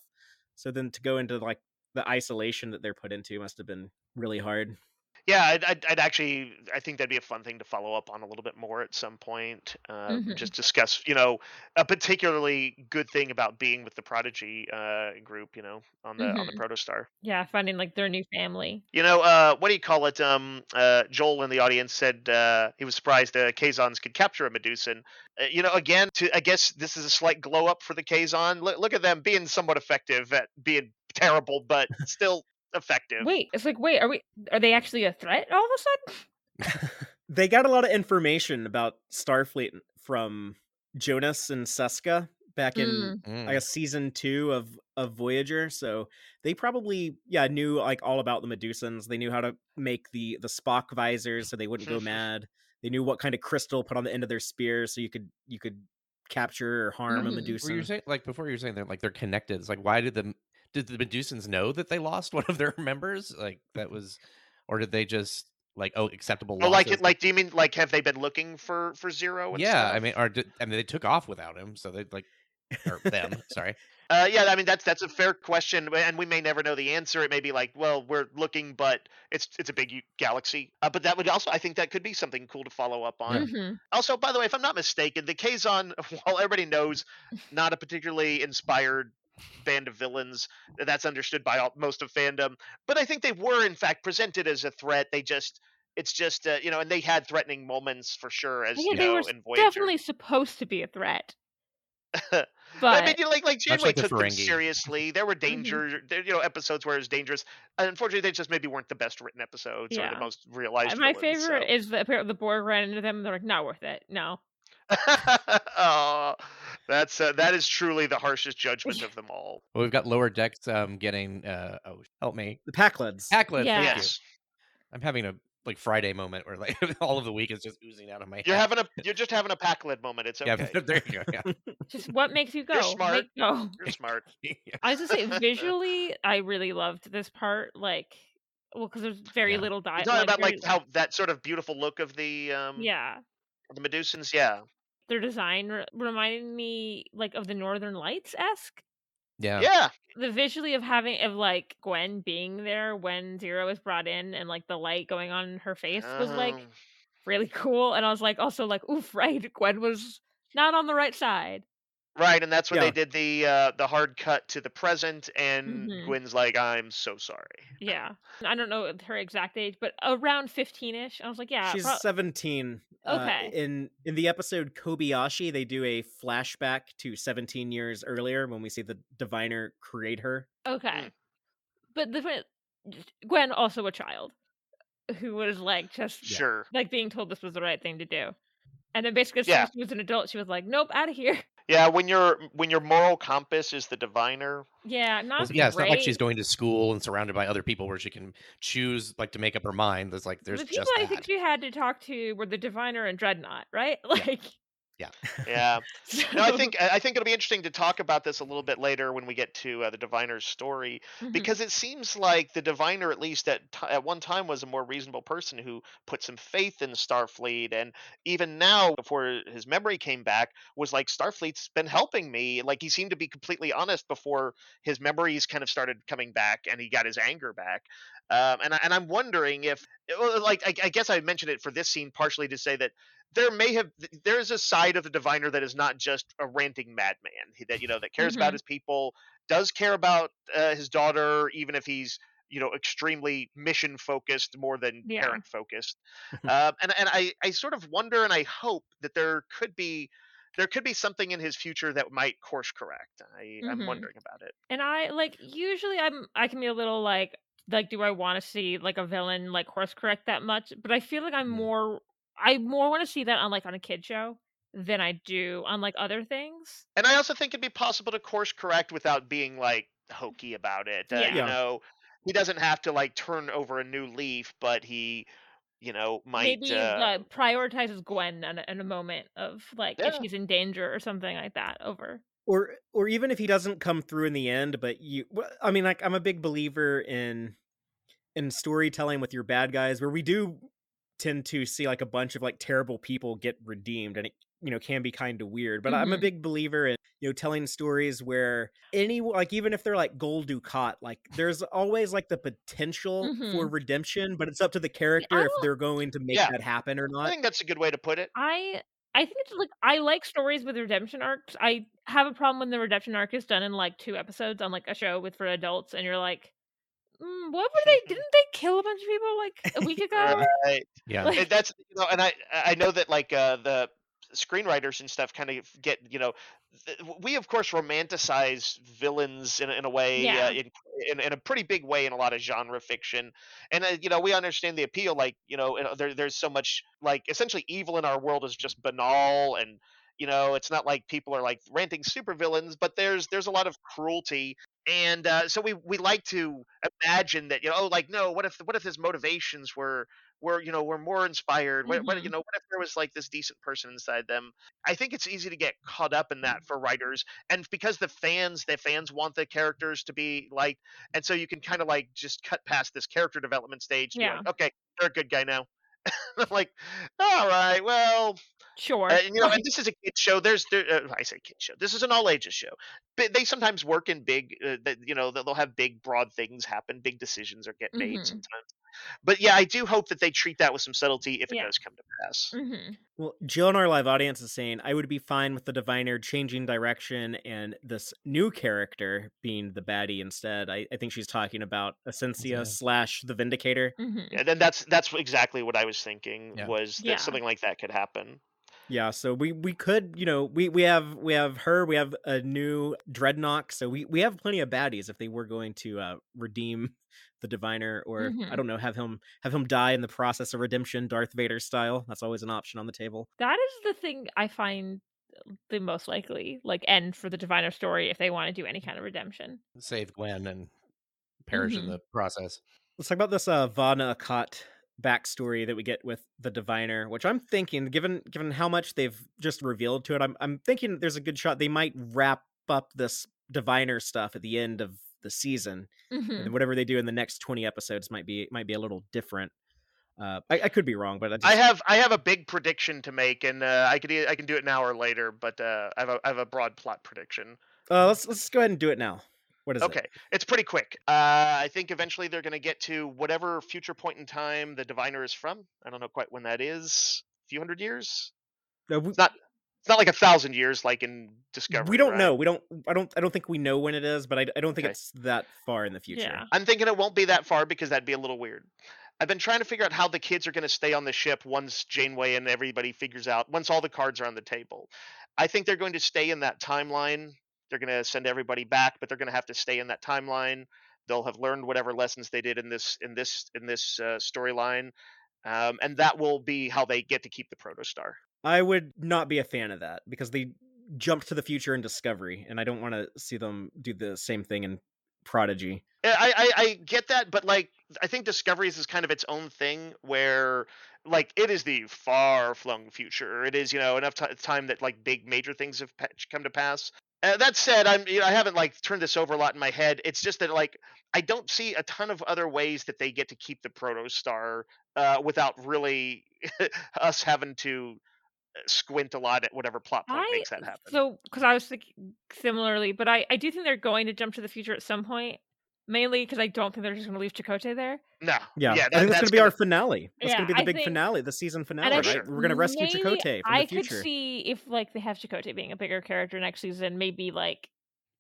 So then to go into like the isolation that they're put into must have been really hard. Yeah, I'd, I'd, I'd actually, I think that'd be a fun thing to follow up on a little bit more at some point. Uh, Mhm. Just discuss, you know, a particularly good thing about being with the Prodigy uh, group, you know, on the on the Mhm. Protostar. Yeah, finding like their new family. You know, uh, what do you call it? Um, uh, Joel in the audience said uh, he was surprised the Kazons could capture a Medusan. Uh, you know, again, to I guess this is a slight glow up for the Kazon. Look, look at them being somewhat effective at being (laughs) terrible, but still effective. Wait, it's like, wait, are we? Are they actually a threat all of a sudden? (laughs) They got a lot of information about Starfleet from Jonas and Seska back in Mm. Mm. I guess season two of of Voyager. So they probably yeah knew like all about the Medusans. They knew how to make the the Spock visors so they wouldn't go (laughs) mad. they knew what kind of crystal put on the end of their spear, so you could you could capture or harm a Mhm. Medusa. Were you saying like before you were saying they're like they're connected? It's like why did the did the Medusans know that they lost (laughs) one of their members? Like that was, or did they just like oh acceptable Oh, losses? like it, like do you mean like have they been looking for for Zero? Yeah, stuff? I mean, or did, I mean they took off without him, so they like or them. (laughs) Sorry. Uh, yeah, I mean that's that's a fair question, and we may never know the answer. It may be like, well, we're looking, but it's it's a big galaxy. Uh, but that would also, I think, that could be something cool to follow up on. hmm Also, by the way, if I'm not mistaken, the Kazon, (laughs) while everybody knows, not a particularly inspired band of villains. That's understood by all, most of fandom. But I think they were, in fact, presented as a threat. They just, it's just, uh, you know, and they had threatening moments for sure, as Yeah, you know, were in Voyager. definitely supposed to be a threat. (laughs) I But mean, you know, like like Janeway like took them seriously. There were Mm-hmm. danger, there, you know, episodes where it was dangerous. Unfortunately, they just maybe weren't the best written episodes or the most realized. my villains, favorite so. is the apparently the Borg ran into them. They're like, not worth it. No. (laughs) oh, that's uh, that is truly the harshest judgment of them all. Well, we've got lower decks um getting uh oh help me the Pakleds. Pakled. Yeah. Thank you. Yes, I'm having a like Friday moment where like (laughs) all of the week is just oozing out of my you're head. having a you're just having a Pakled moment. It's (laughs) okay. Yeah, there you go. Yeah. Just what makes you go? You're smart. Make- go. You're smart. (laughs) Yeah. I was gonna say visually, I really loved this part. Like, well, because there's very Yeah. little You're dialogue. talking about like how that sort of beautiful look of the um yeah, the Medusans. Yeah, their design re- reminded me like of the Northern Lights esque. yeah. yeah. The visually of having of like Gwyn being there when Zero is brought in and like the light going on in her face was like Um, really cool. And I was like also like, oof, right, Gwyn was not on the right side. Right, and that's when Yeah. they did the uh, the hard cut to the present, and Mhm. Gwyn's like, "I'm so sorry." Yeah, I don't know her exact age, but around fifteen ish. I was like, yeah, She's pro- 17. Uh, Okay. in in the episode Kobayashi, they do a flashback to 17 years earlier when we see the diviner create her. Okay. Mm. But the Gwyn also a child who was like just Yeah. Sure. like being told this was the right thing to do. And then basically as Yeah. she was an adult, she was like, Nope, out of here. Yeah, when your when your moral compass is the diviner. Yeah, not Well, yeah, it's not like she's going to school and surrounded by other people where she can choose like to make up her mind. There's like there's the people just I that. think she had to talk to were the diviner and Dreadnought, right? (laughs) Like Yeah. Yeah. (laughs) No, I think I think it'll be interesting to talk about this a little bit later when we get to uh, the diviner's story Mhm. because it seems like the diviner at least at ti at one time was a more reasonable person who put some faith in starfleet and even now before his memory came back was like starfleet's been helping me like he seemed to be completely honest before his memories kind of started coming back and he got his anger back um, and, I, and i'm wondering if like I, I guess i mentioned it for this scene partially to say that there may have there is a side of the diviner that is not just a ranting madman that you know that cares about Mhm. his people does care about uh, his daughter even if he's you know extremely mission focused more than Yeah. parent focused (laughs) um, and and I I sort of wonder and I hope that there could be there could be something in his future that might course correct I I'm Mhm. wondering about it And I like usually I'm I can be a little like like do I want to see like a villain like course correct that much? But I feel like I'm Mm. more I more want to see that on like on a kid show than I do on like other things. and I also think it'd be possible to course correct without being like hokey about it. Uh, Yeah. You know, he doesn't have to like turn over a new leaf, but he, you know, might. Maybe uh, uh, prioritizes Gwyn in a, in a moment of like if she's in danger or something like that over. or or even if he doesn't come through in the end but you i mean like i'm a big believer in in storytelling with your bad guys where we do tend to see like a bunch of like terrible people get redeemed and it you know can be kind of weird but i'm a Mhm. big believer in you know telling stories where any like even if they're like Gul Dukat like there's always like the potential for redemption but it's up to the character if they're going to make Yeah. that happen or not. I think that's a good way to put it. I I think it's like I like stories with redemption arcs. I have a problem when the redemption arc is done in like two episodes on like a show with for adults, and you're like, mm, what were they? Didn't they kill a bunch of people like a week (laughs) ago? Right. yeah. Like- And that's you know, and I I know that like uh, the screenwriters and stuff kind of get you know we of course romanticize villains in, a- in a way Yeah. uh, in, in in a pretty big way in a lot of genre fiction and uh, you know we understand the appeal like you know there, there's so much like essentially evil in our world is just banal and you know it's not like people are like ranting supervillains but there's there's a lot of cruelty and uh, so we we like to imagine that you know oh, like no what if what if his motivations were were you know were more inspired what, what you Mhm. know what if there was like this decent person inside them i think it's easy to get caught up in that for writers and because the fans the fans want the characters to be like and so you can kind of like just cut past this character development stage Yeah. like, okay they're a good guy now (laughs) I'm like all right well Sure. uh, and, you know, and this is a kid show. There's, there, uh, I say kid show. This is an all ages show. But they sometimes work in big, uh, that you know, they'll have big, broad things happen. Big decisions are get made Mhm. sometimes. But yeah, I do hope that they treat that with some subtlety if it Yeah. does come to pass. hmm Well, Jill in our live audience is saying I would be fine with the diviner changing direction and this new character being the baddie instead. I, I think she's talking about Asencia Yeah. slash the Vindicator. hmm And then that's that's exactly what I was thinking Yeah. was that Yeah. something like that could happen. Yeah, so we we could, you know, we we have we have her, we have a new Dreadnought, so we we have plenty of baddies if they were going to uh redeem the diviner or I Mhm. don't know, have him have him die in the process of redemption Darth Vader style. That's always an option on the table. That is the thing I find the most likely, like end for the diviner story if they want to do any kind of redemption. Save Gwyn and perish in Mhm. the process. Let's talk about this uh Vau N'Akat backstory that we get with the diviner, which I'm thinking, given given how much they've just revealed to it, I'm I'm thinking there's a good shot they might wrap up this diviner stuff at the end of the season. hmm and whatever they do in the next 20 episodes might be might be a little different uh i, I could be wrong but I, just, I have I have a big prediction to make, and uh, I could I can do it now or later, but uh, I have a I have a broad plot prediction. uh let's let's go ahead and do it now what is Okay, it it's pretty quick. Uh, I think eventually they're going to get to whatever future point in time the diviner is from. I don't know quite when that is. A few hundred years. No, we, It's not. It's not like a thousand years, like in Discovery. we don't right? know we don't i don't i don't think we know when it is but i, I don't think Okay. it's that far in the future Yeah. I'm thinking it won't be that far because that'd be a little weird. I've been trying to figure out how the kids are going to stay on the ship once Janeway and everybody figures out once all the cards are on the table. I think they're going to stay in that timeline. They're going to send everybody back, but they're going to have to stay in that timeline. They'll have learned whatever lessons they did in this in this in this uh, storyline, um, and that will be how they get to keep the protostar. i would not be a fan of that because they jumped to the future in discovery and i don't want to see them do the same thing in prodigy I, I I get that, but like I think Discoveries is kind of its own thing where like it is the far flung future. It is you know enough ti time that like big major things have come to pass. Uh, that said, I'm you know, I haven't like turned this over a lot in my head. It's just that like I don't see a ton of other ways that they get to keep the protostar uh, without really (laughs) us having to uh, squint a lot at whatever plot point I makes that happen. so because I was thinking similarly, but I I do think they're going to jump to the future at some point. Mainly because I don't think they're just going to leave Chakotay there. no, yeah, yeah, i think that's, that's gonna be our finale that's Yeah, gonna be the I big think- finale the season finale right think we're gonna rescue maybe Chakotay from I the future I could see if like they have Chakotay being a bigger character next season, maybe like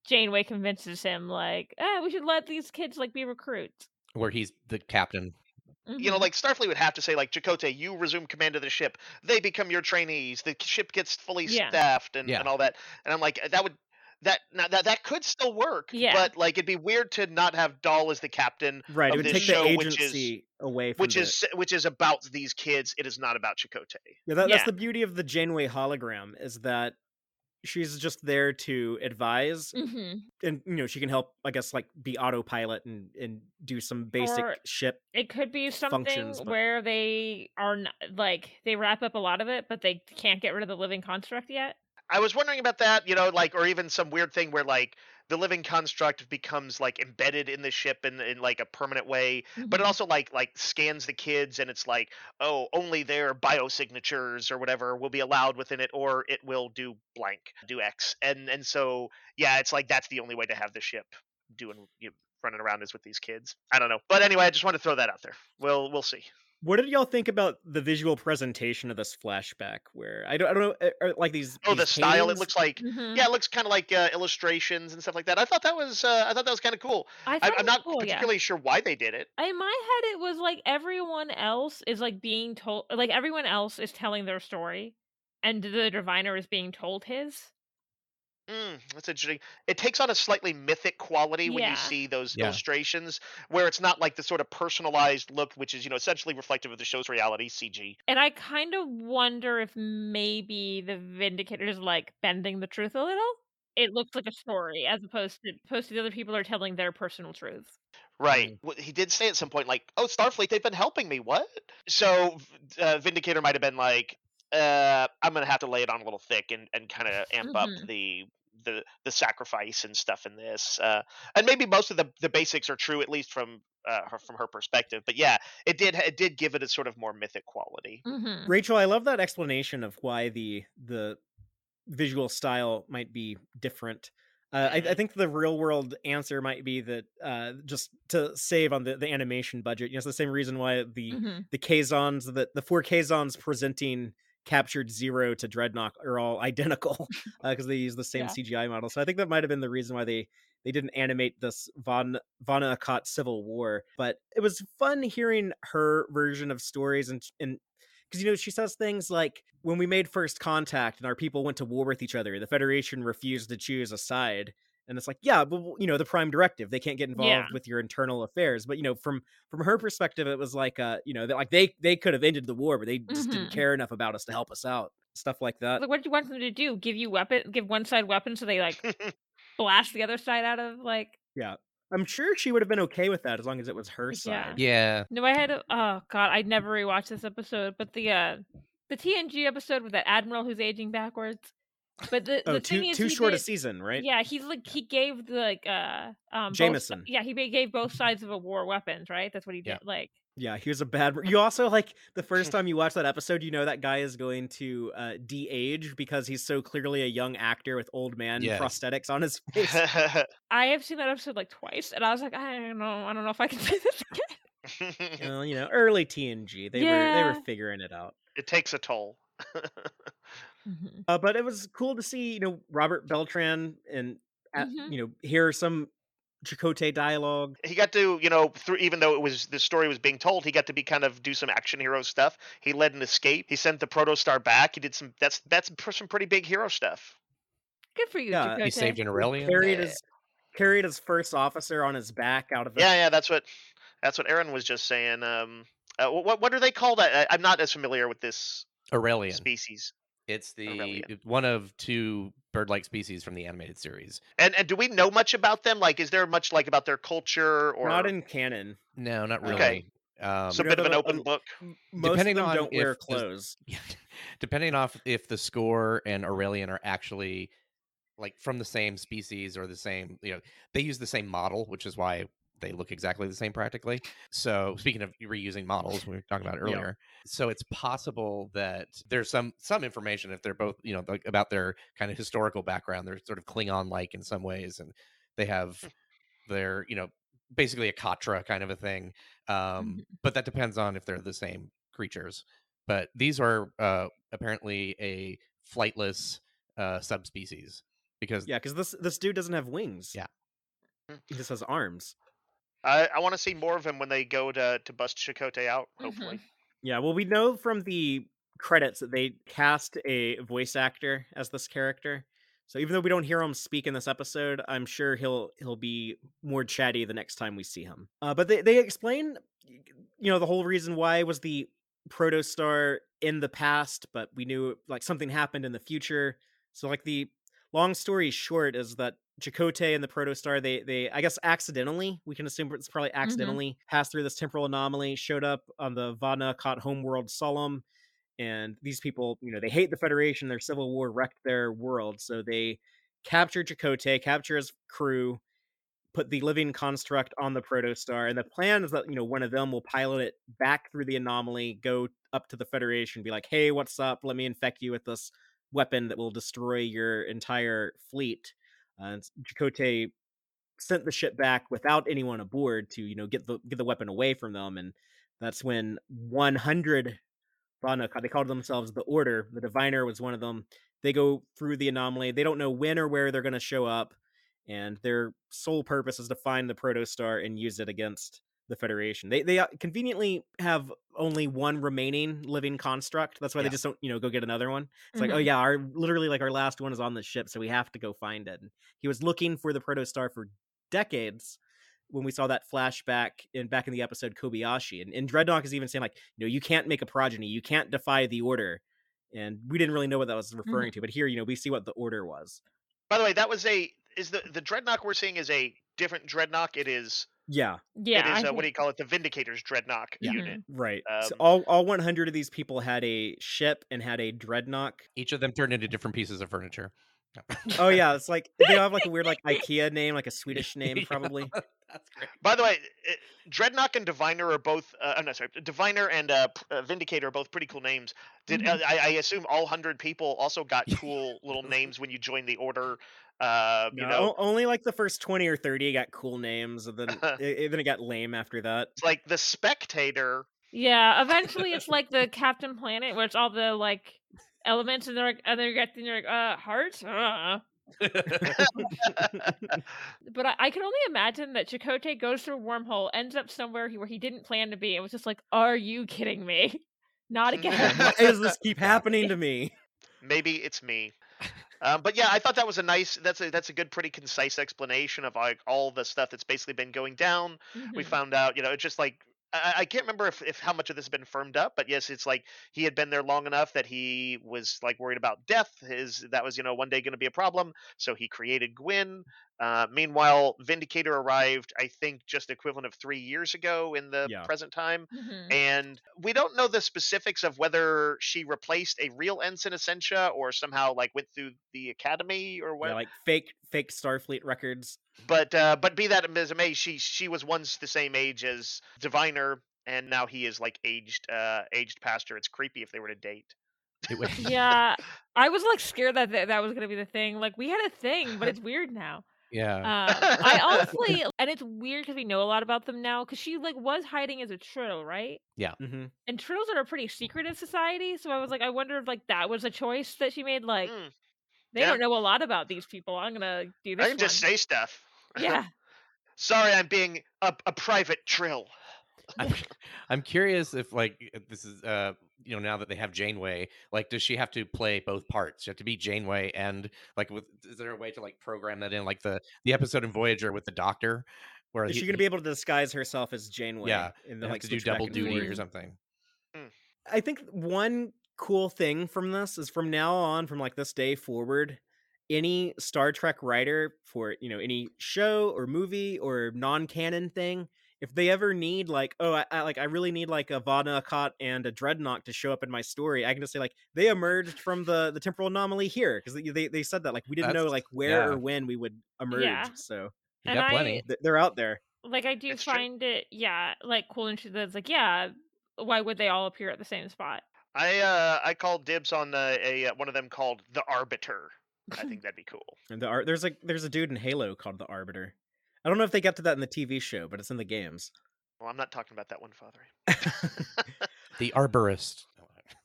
Janeway convinces him like, ah, we should let these kids like be recruits. Where he's the captain. you know, like Starfleet would have to say, like, Chakotay, you resume command of the ship. They become your trainees. The ship gets fully Yeah. staffed and, Yeah. and all that. And I'm like, that would that now that that could still work. Yeah. But like, it'd be weird to not have Dal as the captain, right it would this take show, the which is- agency away from which the- is which is about these kids. It is not about Chakotay. Yeah, that, that's the beauty of the Janeway hologram is that she's just there to advise, Mhm. and you know she can help. I guess like be autopilot and and do some basic Or- ship. It could be something Functions, but- where they are not, like they wrap up a lot of it, but they can't get rid of the living construct yet. I was wondering about that, you know, like, or even some weird thing where like the living construct becomes like embedded in the ship in, in like a permanent way, but it Mhm. also like like scans the kids and it's like, oh, only their biosignatures or whatever will be allowed within it, or it will do blank, do X, and and so yeah, it's like that's the only way to have the ship doing you know, running around is with these kids. I don't know, but anyway, I just want to throw that out there. We'll we'll see. What did y'all think about the visual presentation of this flashback? Where I don't, I don't know, uh, uh, like these. Oh, the these style. It looks like Mhm. yeah, it looks kind of like uh, illustrations and stuff like that. I thought that was uh, I thought that was kind of cool. I I, thought it I'm not cool, yeah. particularly sure why they did it. In my head, it was like everyone else is like being told, like everyone else is telling their story, and the diviner is being told his. Mm, that's interesting. It takes on a slightly mythic quality when Yeah. you see those Yeah. illustrations, where it's not like the sort of personalized look, which is you know essentially reflective of the show's reality, CG. And I kind of wonder if maybe the Vindicator is like bending the truth a little. It looks like a story as opposed to opposed to the other people are telling their personal truths. Right. Well, He did say at some point, like, "Oh, Starfleet, they've been helping me." What? So uh, Vindicator might have been like, uh, "I'm gonna have to lay it on a little thick and, and kind of amp up Mhm. the the the sacrifice and stuff in this." Uh, and maybe most of the the basics are true, at least from uh, her from her perspective. But yeah, it did it did give it a sort of more mythic quality. hmm Rachel, I love that explanation of why the the visual style might be different. Uh, I, I Mhm. think the real world answer might be that uh, just to save on the, the animation budget. You know, it's the same reason why the hmm the Kazons, the the four Kazons presenting captured zero to Dreadnought are all (laughs) identical (laughs) uh, because they use the same Yeah. CGI model. So I think that might have been the reason why they they didn't animate this Von Vau N'Akat Civil War. But it was fun hearing her version of stories and and because you know she says things like when we made first contact and our people went to war with each other, the Federation refused to choose a side. And it's like, yeah, but you know, the prime directive, they can't get involved Yeah. with your internal affairs. But you know, from from her perspective, it was like, uh, you know, that like they they could have ended the war, but they just didn't Mhm. care enough about us to help us out. Stuff like that. Like, what do you want them to do? Give you weapon? Give one side weapons so they like (laughs) blast the other side out of like? Yeah, I'm sure she would have been okay with that as long as it was her side. Yeah. No, I had. Oh God, I'd never rewatched this episode, but the uh the TNG episode with that admiral who's aging backwards. But the Oh, the too thing is, too he short a season, right? Yeah, he's like he gave the, like uh um both Jameson. yeah, he gave both sides of a war weapons, right? That's what he did. Yeah. Like Yeah, he was a bad. You also like the first (laughs) time you watch that episode, you know that guy is going to uh, de-age because he's so clearly a young actor with old man Yes. prosthetics on his (laughs) face. I have seen that episode like twice, and I was like, I don't know, I don't know if I can (laughs) say this again. well, you know, early TNG, they were they were figuring it out. it takes a toll. Mhm. Uh, but it was cool to see, you know, Robert Beltran and uh, Mhm. you know hear some Chakotay dialogue. he got to you know through even though it was the story was being told he got to be kind of do some action hero stuff he led an escape he sent the protostar back he did some that's that's some pretty big hero stuff Good for you, Yeah, he He saved an Aurelian. Carried Yeah. his carried his first officer on his back out of the yeah yeah that's what that's what aaron was just saying um uh, what what do they call that I, i'm not as familiar with this Aurelian. species It's the Aurelian. one of two bird-like species from the animated series. and and do we know much about them like is there much like about their culture or not in canon. No, not really. Okay. Um, it's a bit of an open uh, book Most Depending of them on don't wear if the- clothes. (laughs) Yeah. Depending off if the Skorr and Aurelian are actually like from the same species or the same, you know, they use the same model, which is why they look exactly the same practically. So speaking of reusing models, we were talking about Yeah. earlier. So it's possible that there's some some information if they're both, you know, like about their kind of historical background. They're sort of Klingon like in some ways, and they have their, you know, basically a Katra kind of a thing. Um, but that depends on if they're the same creatures. But these are uh, apparently a flightless uh, subspecies because Yeah, because this this dude doesn't have wings. Yeah. he just has arms. I, I want to see more of him when they go to to bust Chakotay out Mhm. hopefully Yeah, well, we know from the credits that they cast a voice actor as this character. So even though we don't hear him speak in this episode, I'm sure he'll he'll be more chatty the next time we see him. Uh, but they they explain, you know, the whole reason why was the protostar in the past, but we knew like something happened in the future. So like the long story short is that Chakotay and the protostar they they I guess accidentally we can assume it's probably mm-hmm. accidentally passed through this temporal anomaly, showed up on the Vau N'Akat homeworld Solum, and these people you know they hate the Federation. Their civil war wrecked their world, so they capture Chakotay, capture his crew, put the living construct on the protostar, and the plan is that you know one of them will pilot it back through the anomaly, go up to the Federation, be like, "Hey, what's up? Let me infect you with this weapon that will destroy your entire fleet." Uh, and Chakotay sent the ship back without anyone aboard to you know get the get the weapon away from them, and that's when 100 Vana they called themselves the Order. The Diviner was one of them. They go through the anomaly. They don't know when or where they're going to show up, and their sole purpose is to find the protostar and use it against the Federation. They they uh, conveniently have only one remaining living construct. That's why Yeah. they just don't you know go get another one. It's like, oh Mhm. yeah, our literally like our last one is on the ship, so we have to go find it. And he was looking for the protostar for decades when we saw that flashback in back in the episode Kobayashi. And, and Dreadnought is even saying like, you know, you can't make a progeny, you can't defy the order. And we didn't really know what that was referring to, but here, you know, we see what the order was. By the way, that was a is the the dreadnought we're seeing is a different dreadnought. It is Yeah, Yeah, it is I uh, what do you call it? The Vindicator's dreadnought Yeah. unit. right. so Um, all all 100 of these people had a ship and had a dreadnought. Each of them turned into different pieces of furniture. Oh yeah, it's like they have like a weird like (laughs) IKEA name, like a Swedish name Yeah, probably. That's great. By the way, uh, Dreadnought and Diviner are both. Uh, I'm not sorry. Diviner and uh, uh, Vindicator are both pretty cool names. Did Mhm. uh, I, I assume all hundred people also got (laughs) cool little names when you joined the order? Uh, you know, only like the first 20 or 30 got cool names, and then (laughs) it, then it got lame after that. it's like the Spectator. Yeah, (laughs) eventually it's like the Captain Planet, where it's all the like elements, and they're like, and they're getting they're like, uh, hearts. Uh. (laughs) But I, I can only imagine that Chakotay goes through a wormhole, ends up somewhere he, where he didn't plan to be, and was just like, "Are you kidding me? Not again." Why does this keep happening to me? Maybe it's me. Um, but yeah, I thought that was a nice. That's a that's a good, pretty concise explanation of like all the stuff that's basically been going down. we Mhm. found out, you know, it's just like I, I can't remember if, if how much of this has been firmed up, but yes, it's like he had been there long enough that he was like worried about death. His that was you know one day going to be a problem, so he created Gwyn. Uh, meanwhile, Vindicator arrived, I think, just equivalent of three years ago in the Yeah. present time, Mhm. and we don't know the specifics of whether she replaced a real ensign Asencia or somehow like went through the academy or what. Yeah, like fake fake Starfleet records. But uh, but be that as it may, she she was once the same age as Diviner, and now he is like aged uh aged past her. It's creepy if they were to date. Yeah, I was like scared that th- that was gonna be the thing. Like we had a thing, but it's weird now. yeah. Um, I honestly, and it's weird because we know a lot about them now. Because she like was hiding as a trill, right? Yeah. hmm And trills are a pretty secretive society, so I was like, I wonder if like that was a choice that she made. Like Mm, they yeah. don't know a lot about these people. I'm gonna do this. I can just say stuff. Yeah. (laughs) Sorry, I'm being a, a private trill. I'm, (laughs) I'm curious if like if this is uh you know now that they have Janeway, like does she have to play both parts? She have to be Janeway and like with is there a way to like program that in like the the episode in Voyager with the Doctor? Where Is he- she gonna be able to disguise herself as Janeway? Yeah, and they then like to do double duty or forth? something? I think one cool thing from this is from now on, from like this day forward, any Star Trek writer for you know any show or movie or non-canon thing, if they ever need like, oh, I, I like I really need like a Vau N'Akat and a Dreadnought to show up in my story, I can just say like they emerged from the the temporal anomaly here because they, they they said that like we didn't know like where yeah. or when we would emerge, Yeah. so You And got I- plenty. th- they're out there. Like I do It's true. find it, yeah, like cool and shit. That's like, yeah, why would they all appear at the same spot? I uh I called dibs on uh, a uh, one of them called the Arbiter. I think (laughs) that'd be cool. And the ar- there's like there's a dude in Halo called the Arbiter. I don't know if they got to that in the TV show, but it's in the games. Well, I'm not talking about that one, Father. (laughs) The arborist.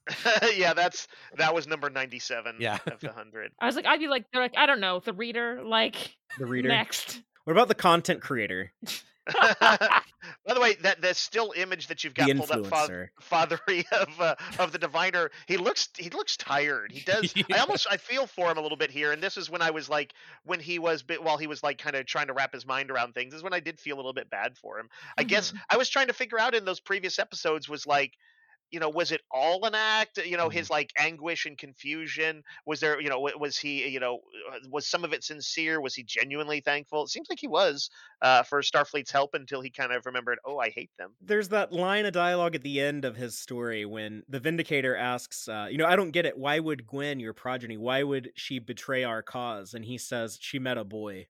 (laughs) yeah, that's that was number 97 Yeah. of the 100. I was like, I'd be like, they're like, I don't know, the reader, like the reader. next. What about the content creator, (laughs) By the way, that that still image that you've got the pulled up, fa- fathery (laughs) of uh, of the diviner, he looks he looks tired. He does. (laughs) I almost I feel for him a little bit here, and this is when I was like when he was bit while he was like kind of trying to wrap his mind around things. Is when I did feel a little bit bad for him. I guess Mhm. I was trying to figure out in those previous episodes was like. You know, was it all an act? You know, his like anguish and confusion. Was there, you know, was he, you know, uh, was some of it sincere? Was he genuinely thankful? It seems like he was uh, for Starfleet's help until he kind of remembered, oh, I hate them. There's that line of dialogue at the end of his story when the Vindicator asks, uh, "You know, I don't get it. Why would Gwyn, your progeny, why would she betray our cause?" And he says, "She met a boy."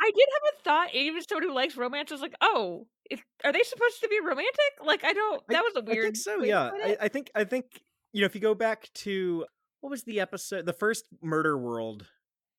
I did have a thought. Even someone who likes romance is like, oh, if, are they supposed to be romantic? Like, I don't. That was a weird. I think so. Yeah, I. I think I think you know if you go back to what was the episode, the first Murder World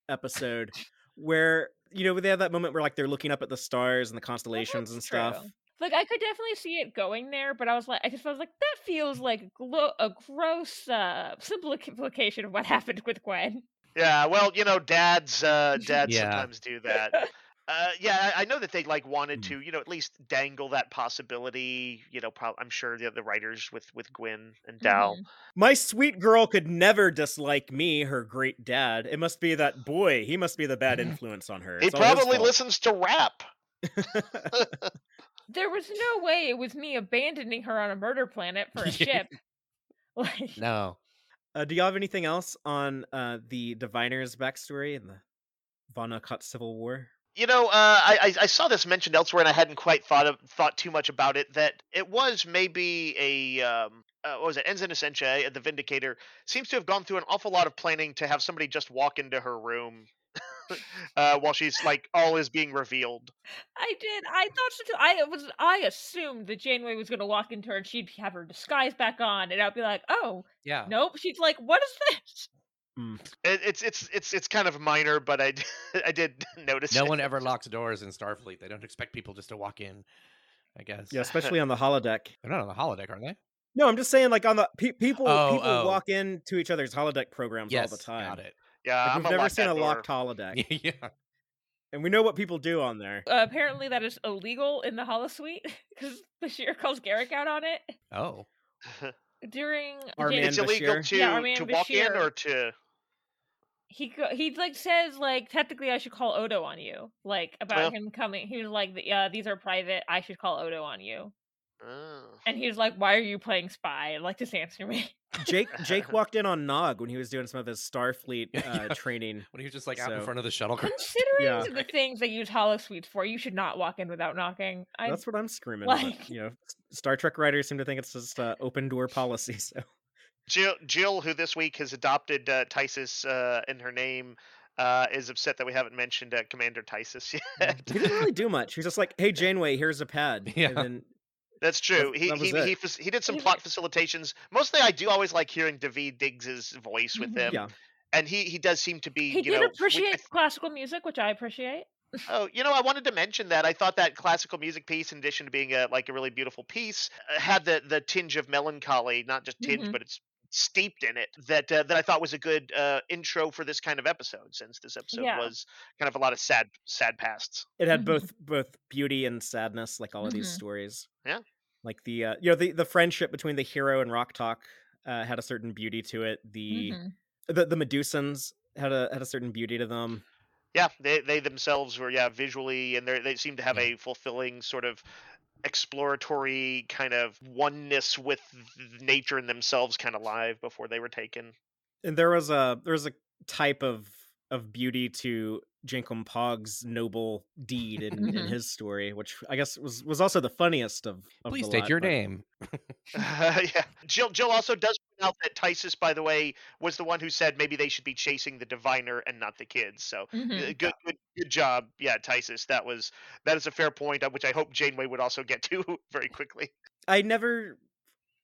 episode, (laughs) where you know they have that moment where like they're looking up at the stars and the constellations and stuff. true. Like, I could definitely see it going there, but I was like, I just was like, that feels like a, glo- a gross uh, (laughs) simplification of what happened with Gwyn. Yeah, well, you know, dads, uh, (laughs) dads Yeah. sometimes do that. (laughs) Uh, yeah, I I know that they like wanted Mm. to, you know, at least dangle that possibility. You know, prob- I'm sure the the writers with with Gwyn and Dal. Mhm. My sweet girl could never dislike me, her great dad. It must be that boy. He must be the bad (laughs) influence on her. He It's all probably listens to rap. There was no way it was me abandoning her on a murder planet for a ship. Like, No. Uh, do y'all have anything else on uh, the diviner's backstory and the Vau N'Akat Civil War. You know, uh, I I saw this mentioned elsewhere, and I hadn't quite thought of thought too much about it. That it was maybe a um, uh, what was it? Ensign Asencia, the Vindicator, seems to have gone through an awful lot of planning to have somebody just walk into her room uh, while she's like all is being revealed. I did. I thought so too. I was. I assumed that Janeway was going to walk into her and she'd have her disguise back on, and I'd be like, "Oh, Yeah. nope." She's like, "What is this?" It, it's it's it's it's kind of minor, but I (laughs) I did (laughs) notice. No it. one ever locks doors in Starfleet. They don't expect people just to walk in. I guess. Yeah, (laughs) especially on the holodeck. They're not on the holodeck, are they? No, I'm just saying, like on the pe- people, Oh, people oh. walk into each other's holodeck programs Yes. all the time. Got it. Yeah, Like, I'm we've never seen a door. locked holodeck, (laughs) yeah. and we know what people do on there. Uh, apparently, that is illegal in the holosuite because (laughs) Bashir calls Garak out on it Oh. (laughs) during. Our Jan- man it's illegal to Yeah, our man to walk in or to. he go- he like says like technically I should call Odo on you like about Well- him coming. He was like, "Yeah, these are private. I should call Odo on you." Oh. And he was like, "Why are you playing spy? Like, just answer me." Jake (laughs) Jake walked in on Nog when he was doing some of his Starfleet uh, Yeah. training. When he was just like out in front of the shuttlecraft. (laughs) Considering Yeah. the things they use holosuites for, you should not walk in without knocking. I That's what I'm screaming. like- but, you know, Star Trek writers seem to think it's just uh, open door policy. (laughs) So Jill, Jill, who this week has adopted uh, Tysess uh, in her name, uh, is upset that we haven't mentioned uh, Commander Tysess yet. he didn't really do much. He was just like, "Hey, Janeway, here's a pad." Yeah. And then That's true. That- he that was he he, fac- he did some plot facilitations. Mostly, I do always like hearing Daveed Diggs's voice with him. yeah, and he he does seem to be he you did know. appreciate I- classical music, which I appreciate. oh, you know, I wanted to mention that I thought that classical music piece, in addition to being a like a really beautiful piece, uh, had the the tinge of melancholy, not just tinge, Mhm. but it's steeped in it. That uh, that I thought was a good uh, intro for this kind of episode, since this episode Yeah. was kind of a lot of sad sad pasts. it had Mhm. both both beauty and sadness, like all of these Mhm. stories. Yeah. like the uh, you know the the friendship between the hero and Rok-Tahk uh, had a certain beauty to it. The Mhm. the the Medusans had a had a certain beauty to them. Yeah, they they themselves were yeah visually, and they they seem to have Yeah. a fulfilling sort of exploratory kind of oneness with nature and themselves kind of live before they were taken. And there was a there was a type of of beauty to Jankom Pog's noble deed in, in Mhm. his story, which I guess was was also the funniest of. of Please the state lot, your but- name. (laughs) yeah, Jill. Jill also does point out that Tysess, by the way, was the one who said maybe they should be chasing the diviner and not the kids. So Mhm. uh, good, good, good job. Yeah, Tysess. That was that is a fair point, uh, which I hope Janeway would also get to (laughs) very quickly. I never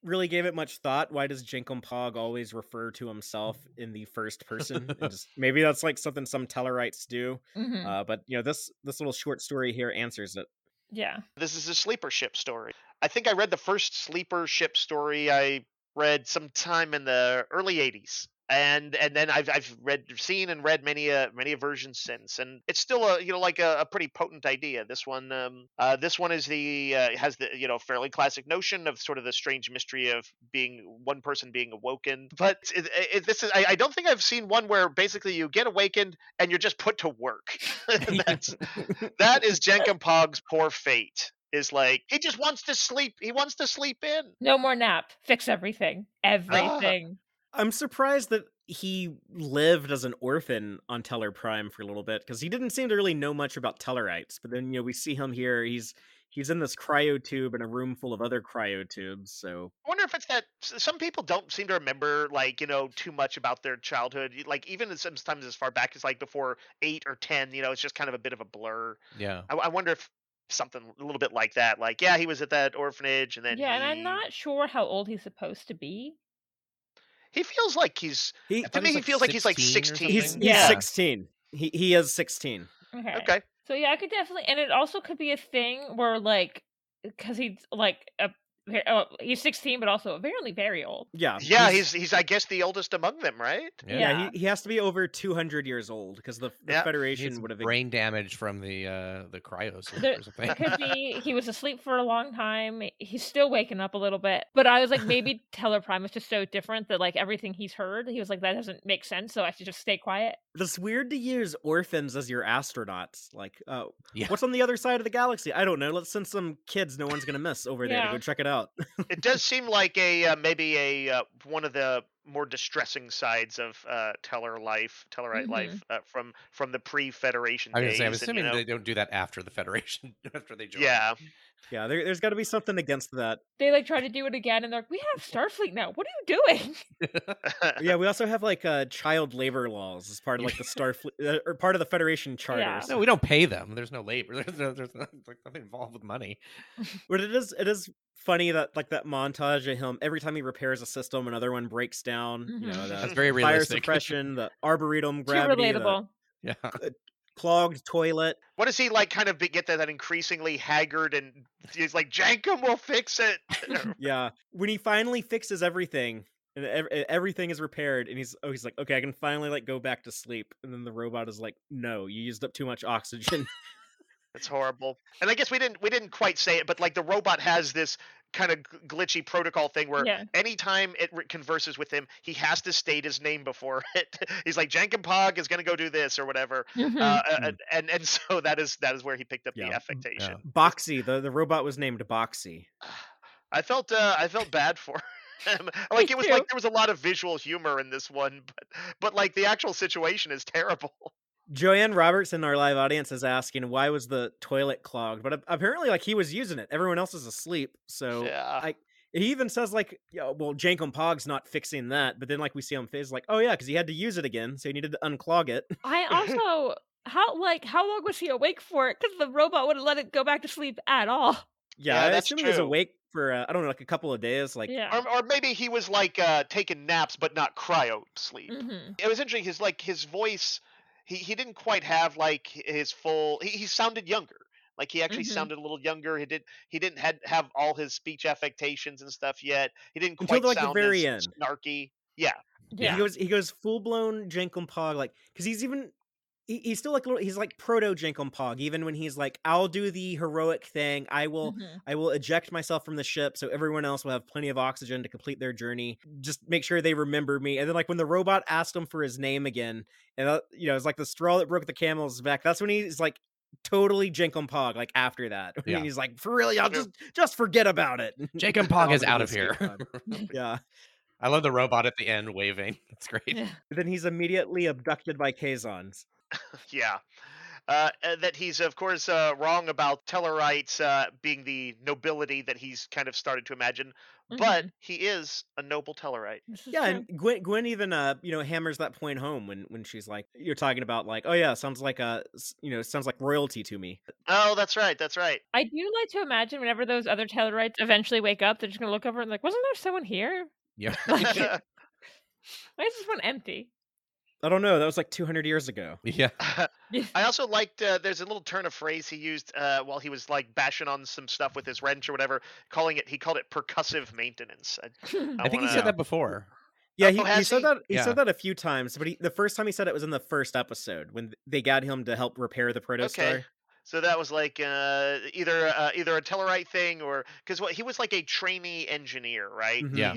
really gave it much thought. Why does Jankom Pog always refer to himself in the first person? Just, (laughs) maybe that's like something some Tellarites do. Mhm. Uh, but you know, this this little short story here answers it. Yeah. This is a sleeper ship story. I think I read the first sleeper ship story I read sometime in the early '80s, and and then I've I've read, seen and read many a many a versions since, and it's still a you know like a, a pretty potent idea. This one, um, uh, this one is the uh, has the you know fairly classic notion of sort of the strange mystery of being one person being awoken, but it, it, this is I, I don't think I've seen one where basically you get awakened and you're just put to work. (laughs) (laughs) That's that is Jankom Pog's poor fate. Is like he just wants to sleep. He wants to sleep in. No more nap. Fix everything. Everything. I'm surprised that he lived as an orphan on Tellar Prime for a little bit because he didn't seem to really know much about Tellarites. But then you know we see him here. He's he's in this cryo tube in a room full of other cryo tubes. So I wonder if it's that some people don't seem to remember like you know too much about their childhood. Like even sometimes as far back as like before eight or ten, you know, it's just kind of a bit of a blur. Yeah. I, I wonder if something a little bit like that. Like yeah, he was at that orphanage, and then yeah, and I'm not sure how old he's supposed to be. He feels like he's he to me he he feels like, like he's like 16 he's something? he's Yeah. 16. He he is 16. Okay. okay. So yeah, I could definitely, and it also could be a thing where like, because he's like a, ve- oh, he's 16, but also apparently very old. Yeah. Yeah, he's he's I guess the oldest among them, right? Yeah. yeah, Yeah. he, he has to be over 200 years old because the, the Yeah. Federation has would have brain damage from the uh the cryo sleep There- or something. It could be he was asleep for a long time. He's still waking up a little bit, but I was like, maybe (laughs) Tellar Prime is just so different that like everything he's heard, he was like, that doesn't make sense, so I should just stay quiet. It's weird to use orphans as your astronauts. Like, uh, Yeah. what's on the other side of the galaxy? I don't know. Let's send some kids no one's gonna miss over there to go check it out. (laughs) it does seem like a uh, maybe a uh, one of the more distressing sides of uh, Tellar life, Tellarite Mhm. life uh, from from the pre-Federation I was days, say, I'm and, you assuming know- they don't do that after the Federation, (laughs) after they join. yeah, Yeah, there, there's got to be something against that. They like try to do it again, and they're like, "We have Starfleet now. What are you doing?" (laughs) Yeah, we also have like uh, child labor laws as part of like the Starfleet uh, or part of the Federation charters. No, we don't pay them. There's no labor. There's no, there's no, like, nothing involved with money. But it is it is funny that like that montage of him every time he repairs a system, another one breaks down. You know, Mhm. That's (laughs) very fire realistic. suppression, the arboretum Too gravity, the relatable. yeah. clogged toilet. what does he like? Kind of get that, that increasingly haggard, and he's like, "Jankom will fix it." (laughs) Yeah, when he finally fixes everything and ev- everything is repaired, and he's oh he's like okay I can finally like go back to sleep, and then the robot is like no you used up too much oxygen. (laughs) It's horrible. And I guess we didn't we didn't quite say it, but like the robot has this kind of glitchy protocol thing where Yeah. anytime it re- converses with him, he has to state his name before (laughs) it. He's like Jankom Pog is going to go do this or whatever. Mhm. Uh, Mm. and, and and (laughs) so that is that is where he picked up Yeah. the affectation. Boxy, the the robot was named Boxy. (sighs) I felt uh, I felt bad for (laughs) him. like it was too. like there was a lot of visual humor in this one, but but like the actual situation is terrible. Joanne Roberts in our live audience is asking why was the toilet clogged, but apparently like he was using it. Everyone else is asleep, so yeah. I he even says like, yeah, well, Jankom Pog's not fixing that, but then like we see him face like, oh yeah, because he had to use it again, so he needed to unclog it. I also how like how long was he awake for it? Because the robot wouldn't let it go back to sleep at all. Yeah, Yeah, I that's assume he was awake for uh, I don't know, like a couple of days. Like, yeah. or, or maybe he was like uh, taking naps but not cryo sleep. hmm it was interesting his like his voice he, he didn't quite have like his full he, he sounded younger like he actually Mhm. sounded a little younger he did he didn't had have all his speech affectations and stuff yet he didn't Until, quite like, the sound very as end. snarky yeah Yeah. he goes he goes full blown Jankom Pog, like because he's even he, he's still like little, he's like proto Jankom Pog, even when he's like, I'll do the heroic thing, I will Mhm. I will eject myself from the ship so everyone else will have plenty of oxygen to complete their journey. Just make sure they remember me. And then, like, when the robot asked him for his name again, and, uh, you know, it's like the straw that broke the camel's back. That's when he's like, totally Jankom Pog, like, after that. (laughs) Yeah. he's like, for real, y'all, just, just forget about it. (laughs) Jankom Pog is out of here. (laughs) yeah. I love the robot at the end waving. That's great. Yeah. Then he's immediately abducted by Kazons. (laughs) yeah uh, that he's of course uh, wrong about Tellarites uh, being the nobility that he's kind of started to imagine, but Mhm. he is a noble Tellarite. This Yeah, true. and Gwyn, Gwyn even uh, you know, hammers that point home when when she's like, you're talking about like, oh yeah, sounds like a, you know, sounds like royalty to me. Oh, that's right, that's right. I do like to imagine whenever those other Tellarites eventually wake up, they're just gonna look over and like, wasn't there someone here? Yeah. (laughs) (laughs) Why is this one empty? I don't know. That was like 200 years ago. yeah. (laughs) (laughs) I also liked uh, there's a little turn of phrase he used uh, while he was like bashing on some stuff with his wrench or whatever, calling it he called it percussive maintenance. I, (laughs) I think he wanna- said that before. Yeah, Oh, he, he said that he Yeah. said that a few times, but he, the first time he said it was in the first episode when they got him to help repair the protostar. Okay. So that was like uh, either uh, either a Tellarite thing or because what he was like a trainee engineer, right? Mhm. Yeah.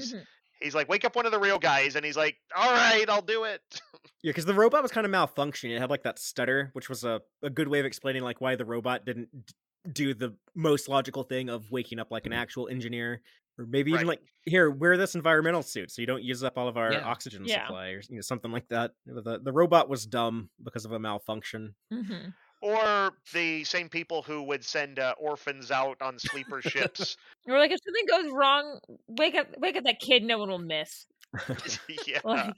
He's, like, wake up one of the real guys, and he's like, all right, I'll do it. (laughs) Yeah, because the robot was kind of malfunctioning. It had like that stutter, which was a, a good way of explaining like why the robot didn't d- do the most logical thing of waking up like an actual engineer, or maybe even Right. like here wear this environmental suit so you don't use up all of our Yeah. oxygen Yeah. supply, or you know something like that. The the robot was dumb because of a malfunction. Mhm. Or the same people who would send uh, orphans out on sleeper ships. (laughs) Or like if something goes wrong, wake up, wake up that kid. No one will miss. (laughs) yeah, (laughs) Like,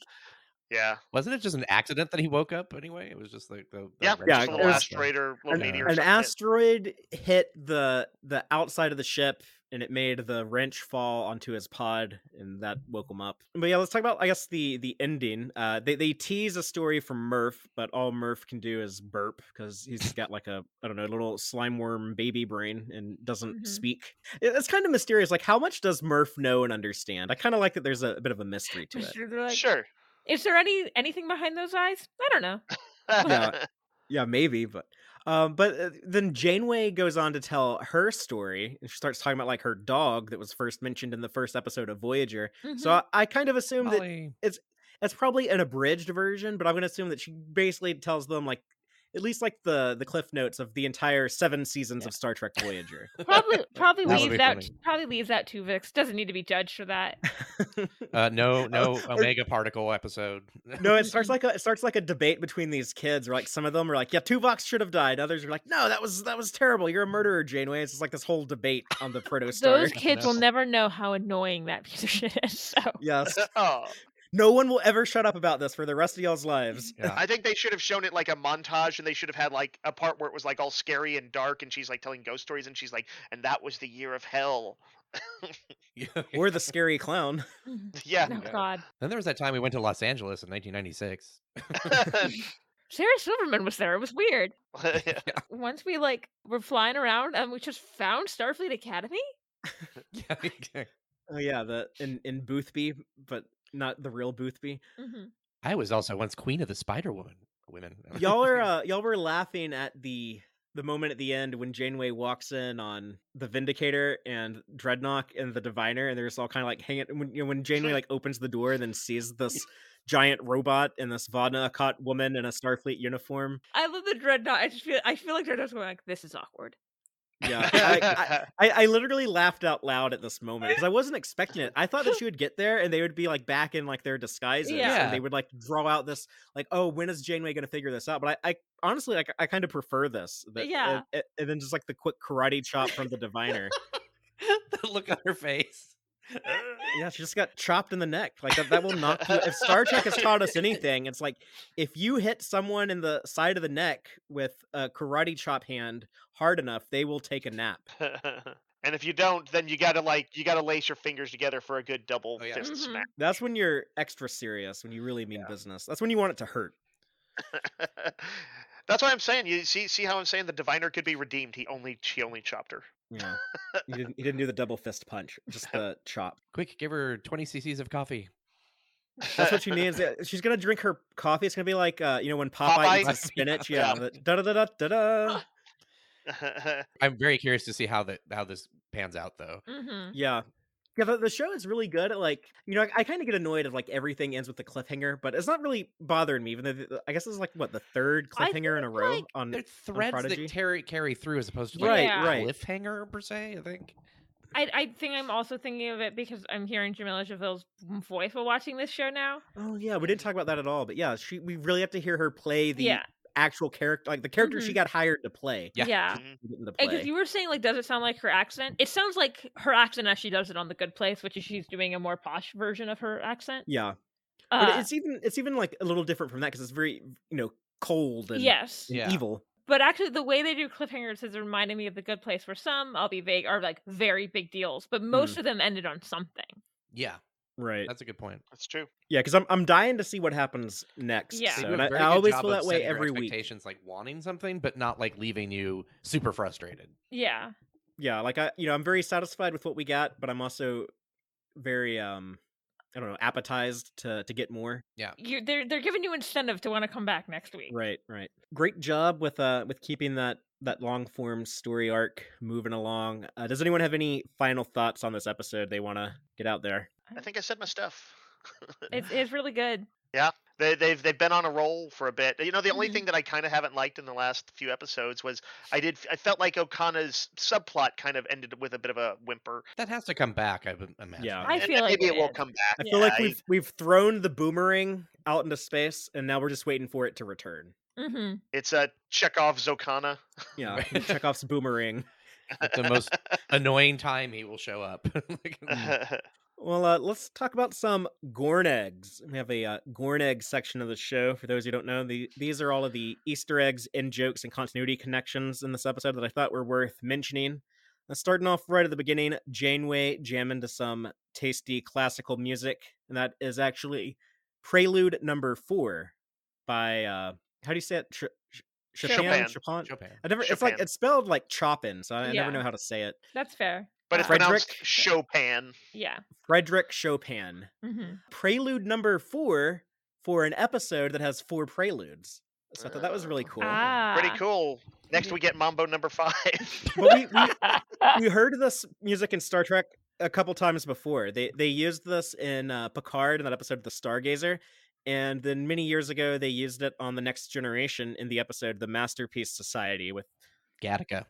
yeah, Wasn't it just an accident that he woke up anyway? It was just like the, the yeah. Yeah, just a it little asteroid or little an, meteor. an something hit. asteroid hit the the outside of the ship and it made the wrench fall onto his pod and that woke him up but yeah let's talk about i guess the the ending uh they, they tease a story from Murf but all Murf can do is burp because he's got like a i don't know little slime worm baby brain and doesn't Mhm. speak It- it's kind of mysterious like how much does Murf know and understand i kind of like that there's a, a bit of a mystery to it they're like, sure. Is there any anything behind those eyes? I don't know. Yeah. (laughs) Yeah, maybe, but um, but uh, then Janeway goes on to tell her story, and she starts talking about like her dog that was first mentioned in the first episode of Voyager. So Mhm. I, I kind of assume that Molly. it's probably an abridged version, but I'm going to assume that she basically tells them like at least like the the cliff notes of the entire seven seasons Yeah. of Star Trek Voyager. (laughs) Probably probably That would leaves be out funny. probably leaves out Tuvix. Doesn't need to be judged for that. (laughs) Uh, no, no or- Omega particle episode. (laughs) no, it starts like a it starts like a debate between these kids. Where like some of them are like, "Yeah, Tuvok should have died." Others are like, "No, that was that was terrible. You're a murderer, Janeway." It's just like this whole debate on the protostar. Those kids will never know how annoying that piece of shit is. So yes, oh, no one will ever shut up about this for the rest of y'all's lives. Yeah. I think they should have shown it like a montage, and they should have had like a part where it was like all scary and dark, and she's like telling ghost stories, and she's like, "And that was the year of hell." (laughs) (laughs) Or the scary clown. Mm-hmm. (laughs) yeah. oh Yeah. god. Then there was that time we went to Los Angeles in 1996. Sarah Silverman was there. It was weird. Once we like were flying around and we just found Starfleet Academy. yeah, okay. Oh yeah, the in in Boothby, but not the real Boothby. hmm I was also once queen of the Spider Woman. Women. (laughs) y'all are uh, y'all were laughing at the the moment at the end when Janeway walks in on the Vindicator and Dreadnought and the Diviner, and they're just all kind of like hanging. When you know, when Janeway (laughs) like opens the door and then sees this giant robot and this Vodna woman in a Starfleet uniform. I love the dreadnought. I just feel I feel like Dreadnought's going like this is awkward. Yeah, (laughs) I, I, I, (laughs) I literally laughed out loud at this moment because I wasn't expecting it. I thought that she would get there and they would be like back in like their disguises Yeah. and they would like draw out this like, oh, when is Janeway going to figure this out? But I, I honestly like I kind of prefer this. that- Yeah. and, and- and then just like the quick karate chop from the diviner. (laughs) the look on her face. (laughs) yeah, she just got chopped in the neck. Like that, that will knock you. If Star Trek has taught us (laughs) anything, it's like if you hit someone in the side of the neck with a karate chop hand hard enough, they will take a nap. (laughs) and if you don't, then you gotta like you gotta lace your fingers together for a good double Oh, yeah. fist Mhm. smack. That's when you're extra serious, when you really mean Yeah. business. That's when you want it to hurt. That's why I'm saying. You see, see how I'm saying the diviner could be redeemed. He only, she only chopped her. Yeah. (laughs) he didn't he didn't do the double fist punch, just (laughs) the chop. Quick, give her 20 cc's of coffee. That's what she needs. (laughs) She's gonna drink her coffee. It's gonna be like uh, you know, when Popeye, Popeye? eats the spinach. Yeah. Yeah. Da da da da da. I'm very curious to see how that how this pans out, though. Mm-hmm. Yeah. Yeah, the, the show is really good at like you know I, I kind of get annoyed if like everything ends with a cliffhanger, but it's not really bothering me. Even though the, I guess this is like what the third cliffhanger in a think, row like, on They're threads Prodigy? that carry carry through as opposed to like right, Yeah. a right. cliffhanger per se. I think. I I think I'm also thinking of it because I'm hearing Jameela Jamil's voice while watching this show now. Oh yeah, we didn't talk about that at all, but yeah, she we really have to hear her play the yeah, actual character, like the character she Mhm. got hired to play. Yeah. yeah. Get into Because play. you were saying like, does it sound like her accent? It sounds like her accent as she does it on The Good Place, which is she's doing a more posh version of her accent. Yeah, but Uh, it's even it's even like a little different from that because it's very you know cold and, yes, and Yeah. evil. but actually the way they do cliffhangers is reminding me of The Good Place, where some I'll be vague are like very big deals, but most of them ended on something. Yeah, Right. that's a good point. That's true. Yeah, because I'm I'm dying to see what happens next. Yeah. So, and I, I always feel that way setting your every week. expectations, like wanting something, but not like leaving you super frustrated. Yeah, Yeah, like I you know I'm very satisfied with what we got, but I'm also very um I don't know appetized to to get more. Yeah, you they're they're giving you incentive to want to come back next week. Right, right. Great job with uh with keeping that that long form story arc moving along. Uh, does anyone have any final thoughts on this episode they want to get out there? I think I said my stuff. (laughs) It's it's really good. Yeah, they, they've they've been on a roll for a bit. You know, the only Mhm. thing that I kind of haven't liked in the last few episodes was I did I felt like Okona's subplot kind of ended with a bit of a whimper. That has to come back, I imagine. Yeah. I And- feel and like maybe it it will come back. I feel like we've we've thrown the boomerang out into space, and now we're just waiting for it to return. hmm it's a Chekhov's Okona. Yeah, (laughs) Right. Chekhov's boomerang. At the most annoying time he will show up. (laughs) Like, Well, uh, let's talk about some Gorn eggs. We have a uh, Gorn egg section of the show. For those who don't know, the, these are all of the Easter eggs, in jokes, and continuity connections in this episode that I thought were worth mentioning. Uh, starting off right at the beginning, Janeway jamming to some tasty classical music, and that is actually Prelude Number Four by uh, how do you say it? Ch- Ch- Chopin. Chopin. Chopin. Chopin. I never. It's like it's spelled like Chopin, so I, I Yeah. never know how to say it. That's fair. But it's Uh, pronounced Frederick? Chopin. Yeah. Frederick Chopin. hmm prelude number four for an episode that has four preludes. So I thought that was really cool. Ah. Pretty cool. Next we get Mambo number five. But we, we (laughs) we heard this music in Star Trek a couple times before. They they used this in uh, Picard in that episode of the Stargazer, and then many years ago they used it on the Next Generation in the episode "The Masterpiece Society" with Gattaca.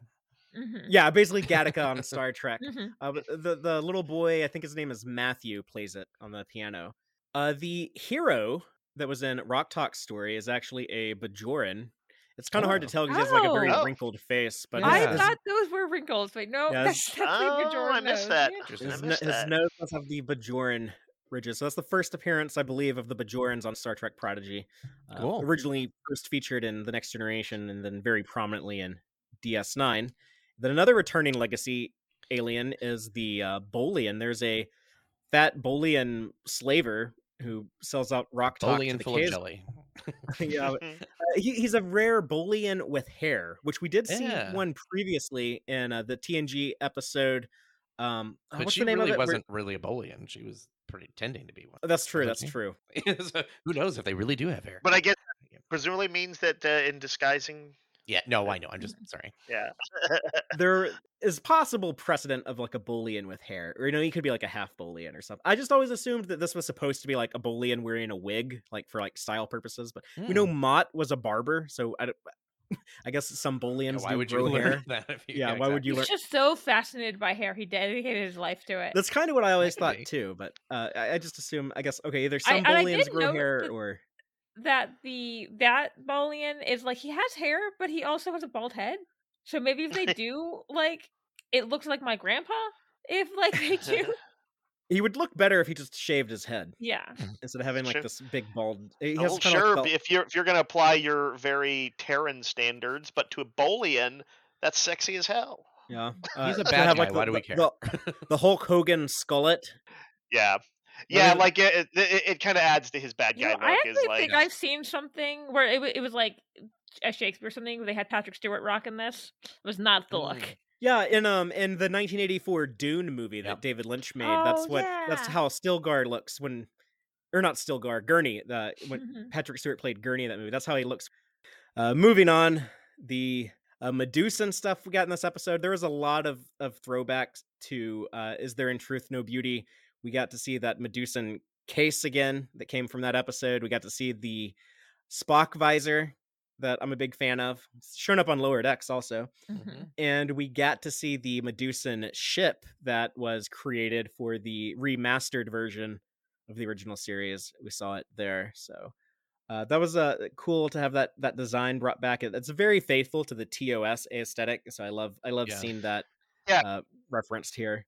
Mhm. yeah, basically Gattaca on (laughs) Star Trek. Mhm. Uh, the the little boy, I think his name is Matthew, plays it on the piano. Uh, the hero that was in Rok-Tahk story is actually a Bajoran. It's kind of hard to Oh. tell because he has like a very Oh. wrinkled face, but Yeah. I his, his, thought those were wrinkles, but no, (laughs) Yeah, that's, his- that's the Oh, Bajoran I missed nose. that. Yeah. I his, missed his that. nose does have the Bajoran ridges. So that's the first appearance, I believe, of the Bajorans on Star Trek Prodigy. Uh, Cool. Originally first featured in The Next Generation and then very prominently in DS9. Then another returning legacy alien is the uh, Bolian. There's a fat Bolian slaver who sells out Rok-Tahk to Bolian the full Kaz- of jelly. (laughs) yeah, but, uh, (laughs) he, he's a rare Bolian with hair, which we did see Yeah. one previously in uh, the TNG episode. Um, uh, But what's she the name really of it? Wasn't really a Bolian. She was pretending to be one. That's true. That's true. (laughs) So who knows if they really do have hair? but I guess presumably means that uh, in disguising, Yeah, no, I know. I'm just (laughs) sorry. yeah. There (laughs) is possible precedent of like a Bolian with hair, or you know, he could be like a half Bolian or something. I just always assumed that this was supposed to be like a Bolian wearing a wig, like for like style purposes. But we know Hmm. Mott was a barber, so I, don't, (laughs) I guess some Yeah, why do would you grow learn hair. that? If you, Yeah, why would you He's just so fascinated by hair. He dedicated his life to it. That's kind of what I always thought be. too. But uh, I, I just assume, I guess, okay, either some and I Bolians grow hair, that- or that the that Bolian is like he has hair, but he also has a bald head. So maybe if they (laughs) do like it looks like my grandpa. If like they do, (laughs) he would look better if he just shaved his head yeah. (laughs) instead of having like Sure. this big bald. He Oh, has kinda sure. like if you're if you're gonna apply your very Terran standards, but to a Bolian, that's sexy as hell. yeah, uh, He's a to bad have, guy. like, Why the- do we care? The, the Hulk Hogan skullet. Yeah, What yeah. is it? Like it, it, it, it kind of adds to his bad You guy know, look. I actually like think I've seen something where it, it was like a Shakespeare something where they had Patrick Stewart rocking this. It was not the look. Mm. Yeah, in um in the 1984 Dune movie that Yep. David Lynch made, that's Oh, what that's yeah. how Stilgar looks when, or not Stilgar, Gurney. The when Mhm. Patrick Stewart played Gurney in that movie. That's how he looks. Uh, moving on, the uh, Medusan stuff we got in this episode. There was a lot of of throwbacks to uh, "Is There in Truth No Beauty." We got to see that Medusan case again that came from that episode. We got to see the Spock visor that I'm a big fan of. It's shown up on Lower Decks also Mhm. and we got to see the Medusan ship that was created for the remastered version of the original series. We saw it there, so uh, that was uh, cool to have that that design brought back. It- It's very faithful to the TOS aesthetic, so I love I love Yeah. seeing that Yeah. uh, referenced here.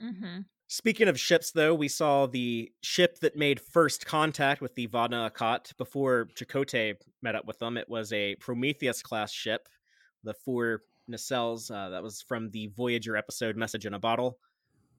Mhm. Speaking of ships, though, we saw the ship that made first contact with the Vau N'Akat before Chakotay met up with them. It was a Prometheus class ship, the four nacelles. Uh, that was from the Voyager episode Message in a Bottle.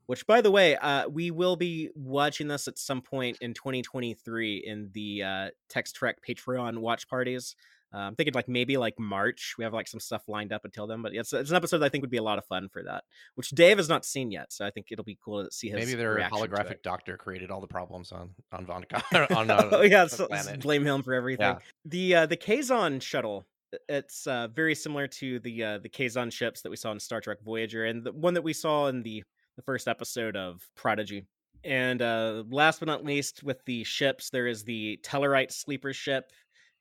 Which, by the way, uh, we will be watching this at some point in 2023 in the uh, Text Trek Patreon watch parties. Uh, I'm thinking like maybe like March. We have like some stuff lined up until then, but it's, it's an episode that I think would be a lot of fun for that which Dave has not seen yet. So I think it'll be cool to see his Maybe their holographic doctor created all the problems on on Vonnegut (laughs) (laughs) on uh, oh yeah, so, blame him for everything. Yeah. The uh, the Kazon shuttle. It's uh, very similar to the uh, the Kazon ships that we saw in Star Trek Voyager, and the one that we saw in the the first episode of Prodigy. And uh, last but not least, with the ships, there is the Tellarite sleeper ship.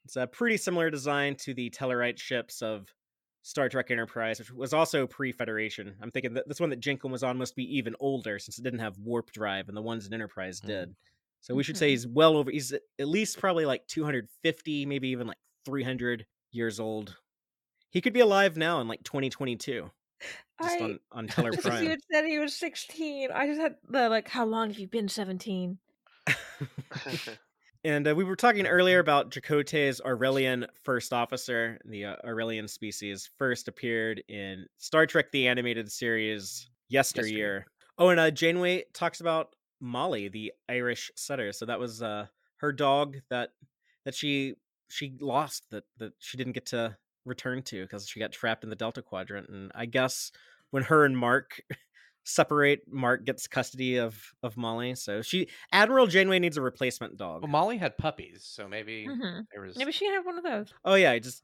It's a pretty similar design to the Tellarite ships of Star Trek Enterprise, which was also pre-Federation. I'm thinking that this one that Jankom was on must be even older since it didn't have warp drive, and the ones in Enterprise Mm. did. So we should say Mhm. he's well over. He's at least probably like 250, maybe even like 300 years old. He could be alive now in like 2022, just I on on (laughs) Teller as you had said he was 16. I just had the like, how long have you been 17? (laughs) (laughs) And uh, we were talking earlier about Chakotay's Aurelian first officer. The uh, Aurelian species first appeared in Star Trek: The Animated Series yesteryear. Yesteryear. Oh, and uh, Janeway talks about Molly, the Irish setter. So that was uh, her dog that that she she lost that that she didn't get to return to because she got trapped in the Delta Quadrant. And I guess when her and Mark separate, Mark gets custody of of Molly. So she Admiral Janeway needs a replacement dog. Well, Molly had puppies, so maybe hmm there was. Maybe she can have one of those. Oh yeah, just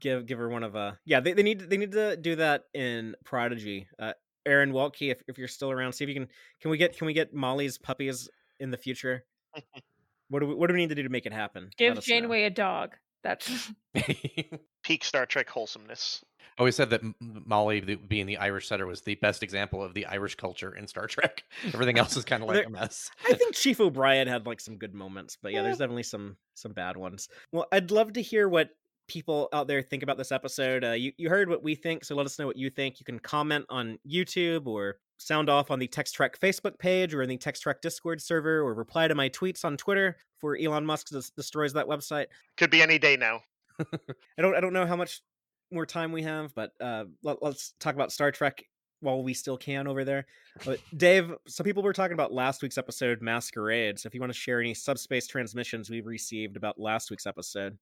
give give her one of a yeah they, they need they need to do that in Prodigy. Uh, Aaron Waltke, if if you're still around, see if you can can we get can we get Molly's puppies in the future? (laughs) What do we, what do we need to do to make it happen? Give us know. Janeway a dog. That's (laughs) (laughs) Peak Star Trek wholesomeness. I always said that M- M- Molly, the, being the Irish setter, was the best example of the Irish culture in Star Trek. (laughs) Everything else is kind of like There- a mess. I think Chief O'Brien had like some good moments, but yeah, there's definitely some some bad ones. Well, I'd love to hear what people out there think about this episode. Uh, you you heard what we think, so let us know what you think. You can comment on YouTube or sound off on the Text Trek Facebook page or in the Text Trek Discord server, or reply to my tweets on Twitter before Elon Musk des- destroys that website. Could be any day now. (laughs) I don't I don't know how much more time we have, but uh, let, us talk about Star Trek while we still can over there. But (laughs) Dave, some people were talking about last week's episode, Masquerade. So if you want to share any subspace transmissions we've received about last week's episode,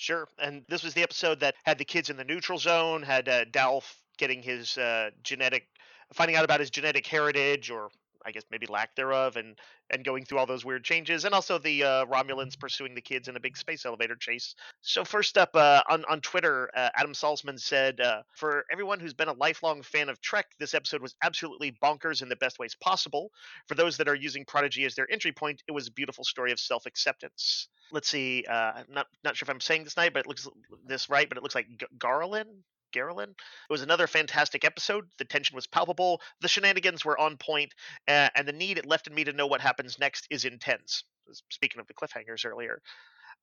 Sure. And this was the episode that had the kids in the neutral zone, had uh, Dalf getting his uh, genetic, finding out about his genetic heritage, or I guess maybe lack thereof, and and going through all those weird changes, and also the uh, Romulans pursuing the kids in a big space elevator chase. So first up uh, on on Twitter, uh, Adam Salzman said, uh, "For everyone who's been a lifelong fan of Trek, this episode was absolutely bonkers in the best ways possible. For those that are using Prodigy as their entry point, it was a beautiful story of self acceptance." let's see. Uh, I'm not not sure if I'm saying this right, but it looks this right, but it looks like G- Garland. Garland. It was another fantastic episode. The tension was palpable. The shenanigans were on point, uh, and the need it left in me to know what happens next is intense. Speaking of the cliffhangers earlier,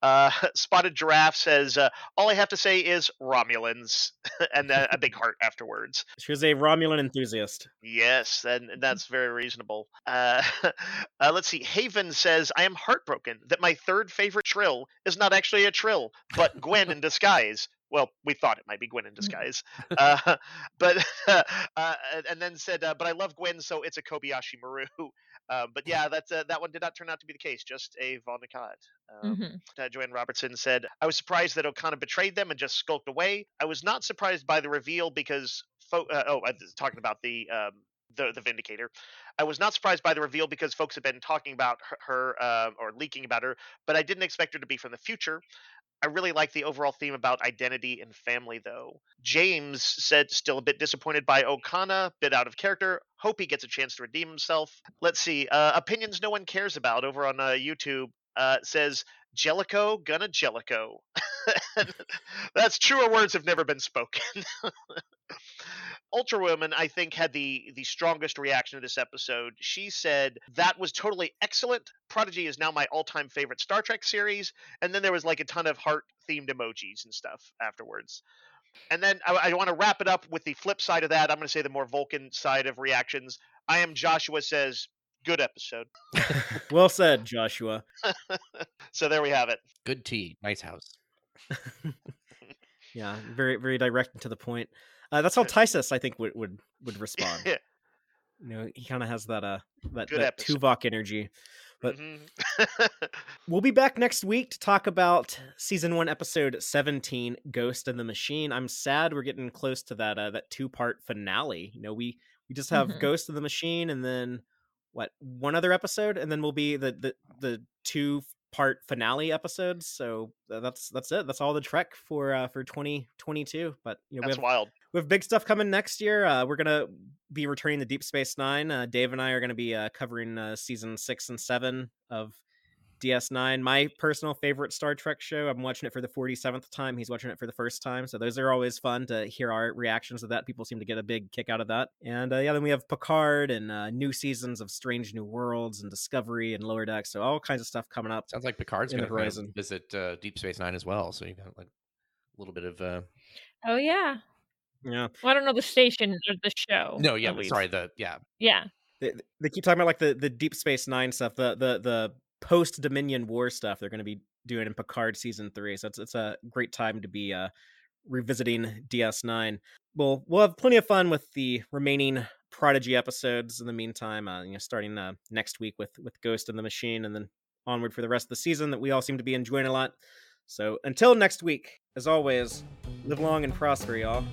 uh, (laughs) Spotted Giraffe says, uh, "All I have to say is Romulans," (laughs) and uh, a big (laughs) heart afterwards. she was a Romulan enthusiast. Yes, and that's very reasonable. Uh, uh, let's see. Haven says, I am heartbroken that my third favorite trill is not actually a trill, but Gwyn in disguise. Well, we thought it might be Gwyn in disguise. (laughs) Uh, (laughs) but, (laughs) uh, and then said, uh, but I love Gwyn, so it's a Kobayashi Maru. Uh, but yeah, that's, uh, that one did not turn out to be the case, just a Vau N'Akat. Um, Mhm. uh, Joanne Robertson said, I was surprised that Okona betrayed them and just skulked away. I was not surprised by the reveal because, fo- uh, oh, I was talking about the, um, the, the Vindicator. I was not surprised by the reveal because folks have been talking about her, her uh, or leaking about her, but I didn't expect her to be from the future. I really like the overall theme about identity and family, though. James said still a bit disappointed by Okona, bit out of character. Hope he gets a chance to redeem himself. Let's see. Uh, opinions no one cares about over on uh, YouTube uh, says Jellico gonna Jellico. (laughs) That's truer words have never been spoken. (laughs) Ultra Woman, I think, had the the strongest reaction to this episode. She said that was totally excellent. Prodigy is now my all time favorite Star Trek series. And then there was like a ton of heart themed emojis and stuff afterwards. And then I, I want to wrap it up with the flip side of that. I'm going to say the more Vulcan side of reactions. I am Joshua says, good episode. (laughs) well said, Joshua. (laughs) So there we have it. Good tea, nice house. (laughs) Yeah, very very direct and to the point. Uh, that's how Tysess, I think, would would would (laughs) respond. Yeah. You know, he kind of has that uh that, Good that episode. Tuvok energy. But- Mhm. (laughs) We'll be back next week to talk about season one, episode seventeen, "Ghost in the Machine." I'm sad we're getting close to that uh, that two part finale. You know, we we just have Mhm. "Ghost in the Machine" and then what one other episode, and then we'll be the the the two part finale episodes. So uh, that's that's it. That's all the Trek for uh, for 2022. But you know, we That's have wild. We have big stuff coming next year. Uh, we're gonna be returning to Deep Space Nine. Uh, Dave and I are gonna be uh, covering uh, season six and seven of DS9. My personal favorite Star Trek show. I'm watching it for the 47th time. He's watching it for the first time. So those are always fun to hear our reactions to that. People seem to get a big kick out of that. And uh, yeah, then we have Picard and uh, new seasons of Strange New Worlds and Discovery and Lower Decks. So all kinds of stuff coming up. Sounds like Picard's In the going to horizon. visit uh, Deep Space Nine as well. So you got like a little bit of uh, Oh yeah. Yeah, Well, I don't know the station or the show. no, yeah, at but least. sorry, the yeah, Yeah. they, they keep talking about like the the Deep Space Nine stuff, the the the post Dominion War stuff. They're going to be doing in Picard season three. So it's it's a great time to be uh revisiting DS9. Well, we'll have plenty of fun with the remaining Prodigy episodes. In the meantime, uh, you know, starting uh, next week with with Ghost in the Machine, and then onward for the rest of the season that we all seem to be enjoying a lot. So until next week, as always, live long and prosper, y'all.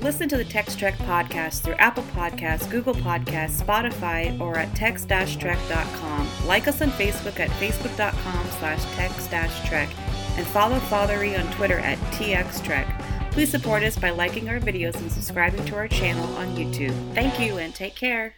Listen to the Text Trek podcast through Apple Podcasts, Google Podcasts, Spotify, or at text-trek.com. Like us on Facebook at facebook.com slash text-trek and follow Fathery on Twitter at txtrek. Please support us by liking our videos and subscribing to our channel on YouTube. Thank you and take care.